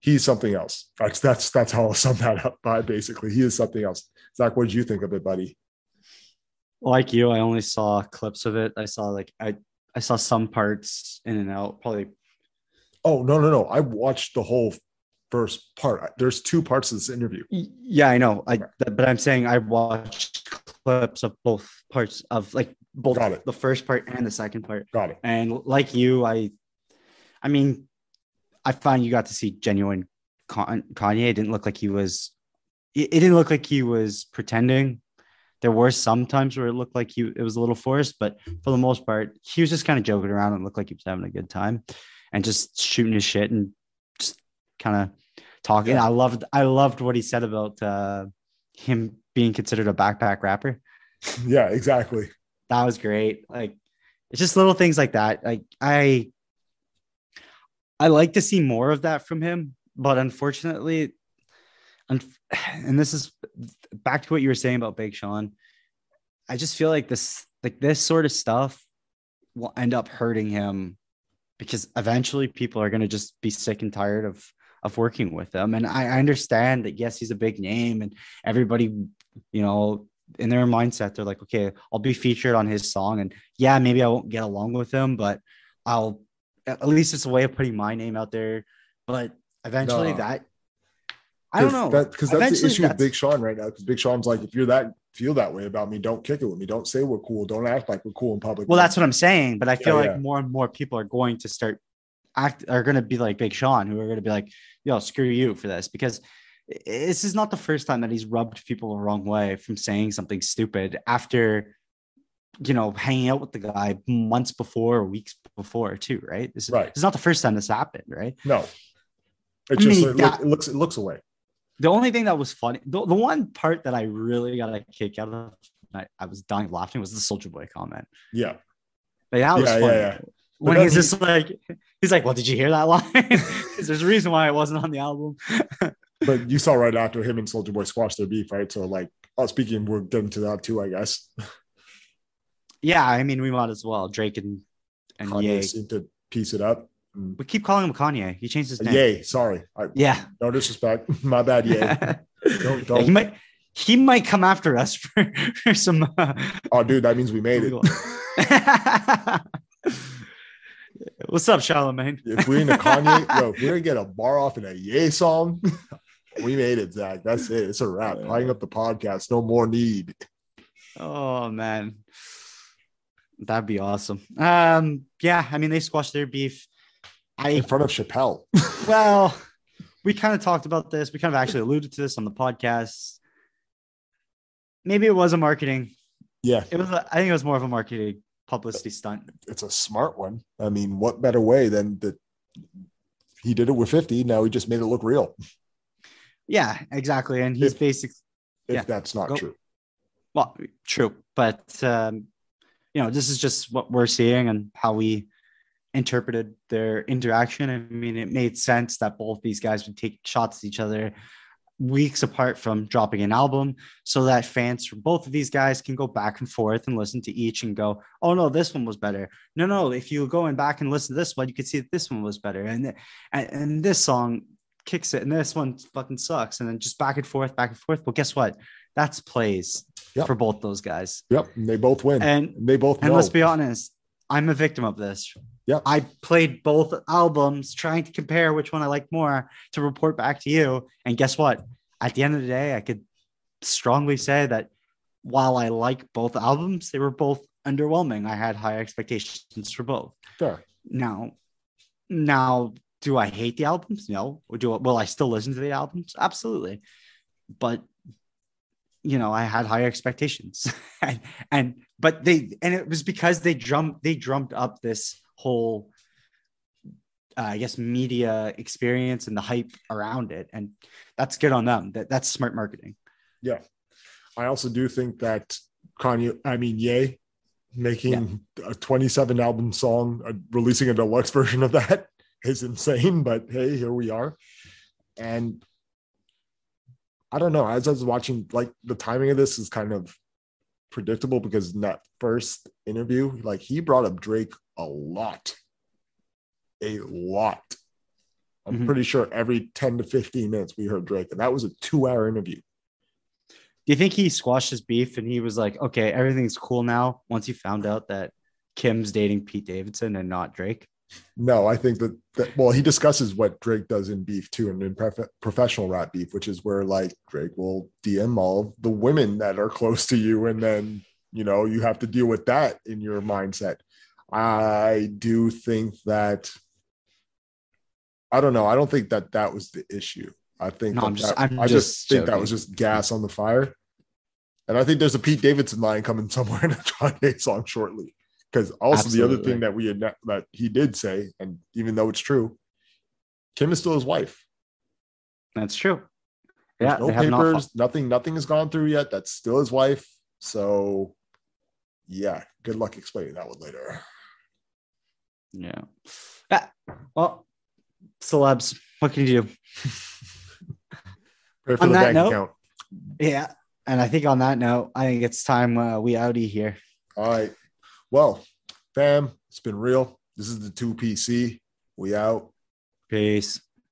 S1: he's something else. That's that's that's how I'll sum that up by basically. He is something else. Zach, what did you think of it, buddy?
S2: Like you, I only saw clips of it. I saw like I I saw some parts in and out. Probably
S1: Oh no no no! I watched the whole first part. There's two parts of this interview.
S2: yeah, I know. I but I'm saying I watched clips of both parts of like both the first part and the second part.
S1: Got it.
S2: And like you, I, I mean, I find you got to see genuine Kanye. It didn't look like he was. It, it didn't look like he was pretending. There were some times where it looked like he it was a little forced, but for the most part, he was just kind of joking around and looked like he was having a good time, and just shooting his shit and just kind of talking.
S1: Yeah.
S2: I loved I loved what he said about uh, him being considered a backpack rapper
S1: Yeah, exactly.
S2: that was great. Like it's just little things like that. Like I I like to see more of that from him, but unfortunately, un- and this is back to what you were saying about Big Sean. I just feel like this like this sort of stuff will end up hurting him because eventually people are going to just be sick and tired of of working with him. And I, I understand that yes, he's a big name and everybody, you know, in their mindset, they're like, okay, I'll be featured on his song. And yeah, maybe I won't get along with him, but I'll at least it's a way of putting my name out there. But eventually
S1: No.
S2: that I don't know.
S1: because that's the issue with Big Sean right now. Because Big Sean's like, if you're that feel that way about me, don't kick it with me. Don't say we're cool. Don't act like we're cool in public.
S2: Well, that's what I'm saying. But I feel
S1: Yeah,
S2: like
S1: yeah.
S2: more and more people are going to start act are going to be like Big Sean, who are going to be like, "Yo, screw you for this," because this is not the first time that he's rubbed people the wrong way from saying something stupid after, you know, hanging out with the guy months before, or weeks before, too. Right? This is,
S1: Right.
S2: It's not the first time this happened, right?
S1: no. It
S2: I
S1: just
S2: mean,
S1: it,
S2: that-
S1: look, it looks it looks away.
S2: The only thing that was funny, the, the one part that I really got a kick out of, I, I was dying laughing, was the Soldier Boy comment.
S1: Yeah,
S2: Like that was
S1: Yeah, yeah,
S2: funny.
S1: yeah.
S2: When he's just like, he's like, "Well, did you hear that line? there's a reason why it wasn't on the album."
S1: but you saw right after him and Soldier Boy squashed their beef, right? So like, oh, speaking, we're getting to that too, I guess.
S2: yeah, I mean, we might as well. Drake and and
S1: Kanye
S2: Ye.
S1: seemed to piece it up.
S2: We keep calling him Kanye. He changed his name.
S1: Yay, sorry, I,
S2: Yeah.
S1: no disrespect, my bad. Yay, don't
S2: he
S1: don't.
S2: might he might come after us for, for some. Uh,
S1: Oh, dude, that means we made it.
S2: What's up, Charlemagne?
S1: if we're in a Kanye, yo, if we're gonna get a bar off in a Yay song, we made it, Zach. That's it. It's a wrap. Tying up the podcast. No more need.
S2: Oh man, that'd be awesome. Um, yeah, I mean they squashed their beef. I
S1: in front of Chappelle.
S2: well, we kind of talked about this. We kind of actually alluded to this on the podcast. Maybe it was a marketing.
S1: yeah,
S2: It was. A, I think it was more of a marketing publicity stunt.
S1: it's a smart one. I mean, what better way than that? He did it with 50. Now he just made it look real.
S2: Yeah, exactly. And he's
S1: If-
S2: basic.
S1: If
S2: Yeah.
S1: that's not
S2: Go-
S1: true.
S2: Well, true, but um, you know, this is just what we're seeing and how we interpreted their interaction. I mean, it made sense that both these guys would take shots at each other weeks apart from dropping an album so that fans from both of these guys can go back and forth and listen to each and go, oh no, this one was better. No, no, if you go and back and listen to this one, you could see that this one was better. And, and, and this song kicks it and this one fucking sucks. And then just back and forth, back and forth. Well, guess what? That's plays yep. for both those guys.
S1: Yep. And they both win. And, and they both
S2: know. And let's be honest, I'm a victim of this.
S1: Yeah.
S2: I played both albums trying to compare which one I like more to report back to you. And guess what? At the end of the day, I could strongly say that while I like both albums, they were both underwhelming. I had high expectations for both.
S1: Sure.
S2: Now, now, do I hate the albums? No. Or do will I still listen to the albums? Absolutely. But you know, I had higher expectations, and, and but they and it was because they drummed they drummed up this whole uh, I guess media experience and the hype around it, and that's good on them. That that's smart marketing.
S1: Yeah, I also do think that Kanye, I mean, Ye, making yeah. a 27 album song, uh, releasing a deluxe version of that is insane. But hey, here we are, and I don't know. As I was watching, like the timing of this is kind of predictable because in that first interview, like he brought up Drake a lot, a lot. I'm mm-hmm. pretty sure every 10 to 15 minutes we heard Drake, and that was a two hour interview.
S2: Do you think he squashed his beef and he was like, okay, everything's cool now once he found out that Kim's dating Pete Davidson and not Drake?
S1: No, I think that, that well, he discusses what Drake does in beef too, and in prof- professional rap beef, which is where like Drake will DM all the women that are close to you, and then you know you have to deal with that in your mindset. I do think that I don't know. I don't think that that was the issue. I think
S2: no, I'm just, I'm
S1: i
S2: just,
S1: just think that was just gas on the fire. And I think there's a Pete Davidson line coming somewhere in a John Kanye song shortly. Because also Absolutely. the other thing that we had that he did say, and even though it's true, Kim is still his wife.
S2: That's true.
S1: There's yeah, no papers, nothing, nothing has gone through yet. That's still his wife. So, yeah, good luck explaining that one later.
S2: Yeah. yeah. Well, celebs, what can you do?
S1: on that note, account.
S2: Yeah. And I think on that note, I think it's time uh, we outie here.
S1: All right. Well, fam, it's been real. This is the 2PC. We out.
S2: Peace.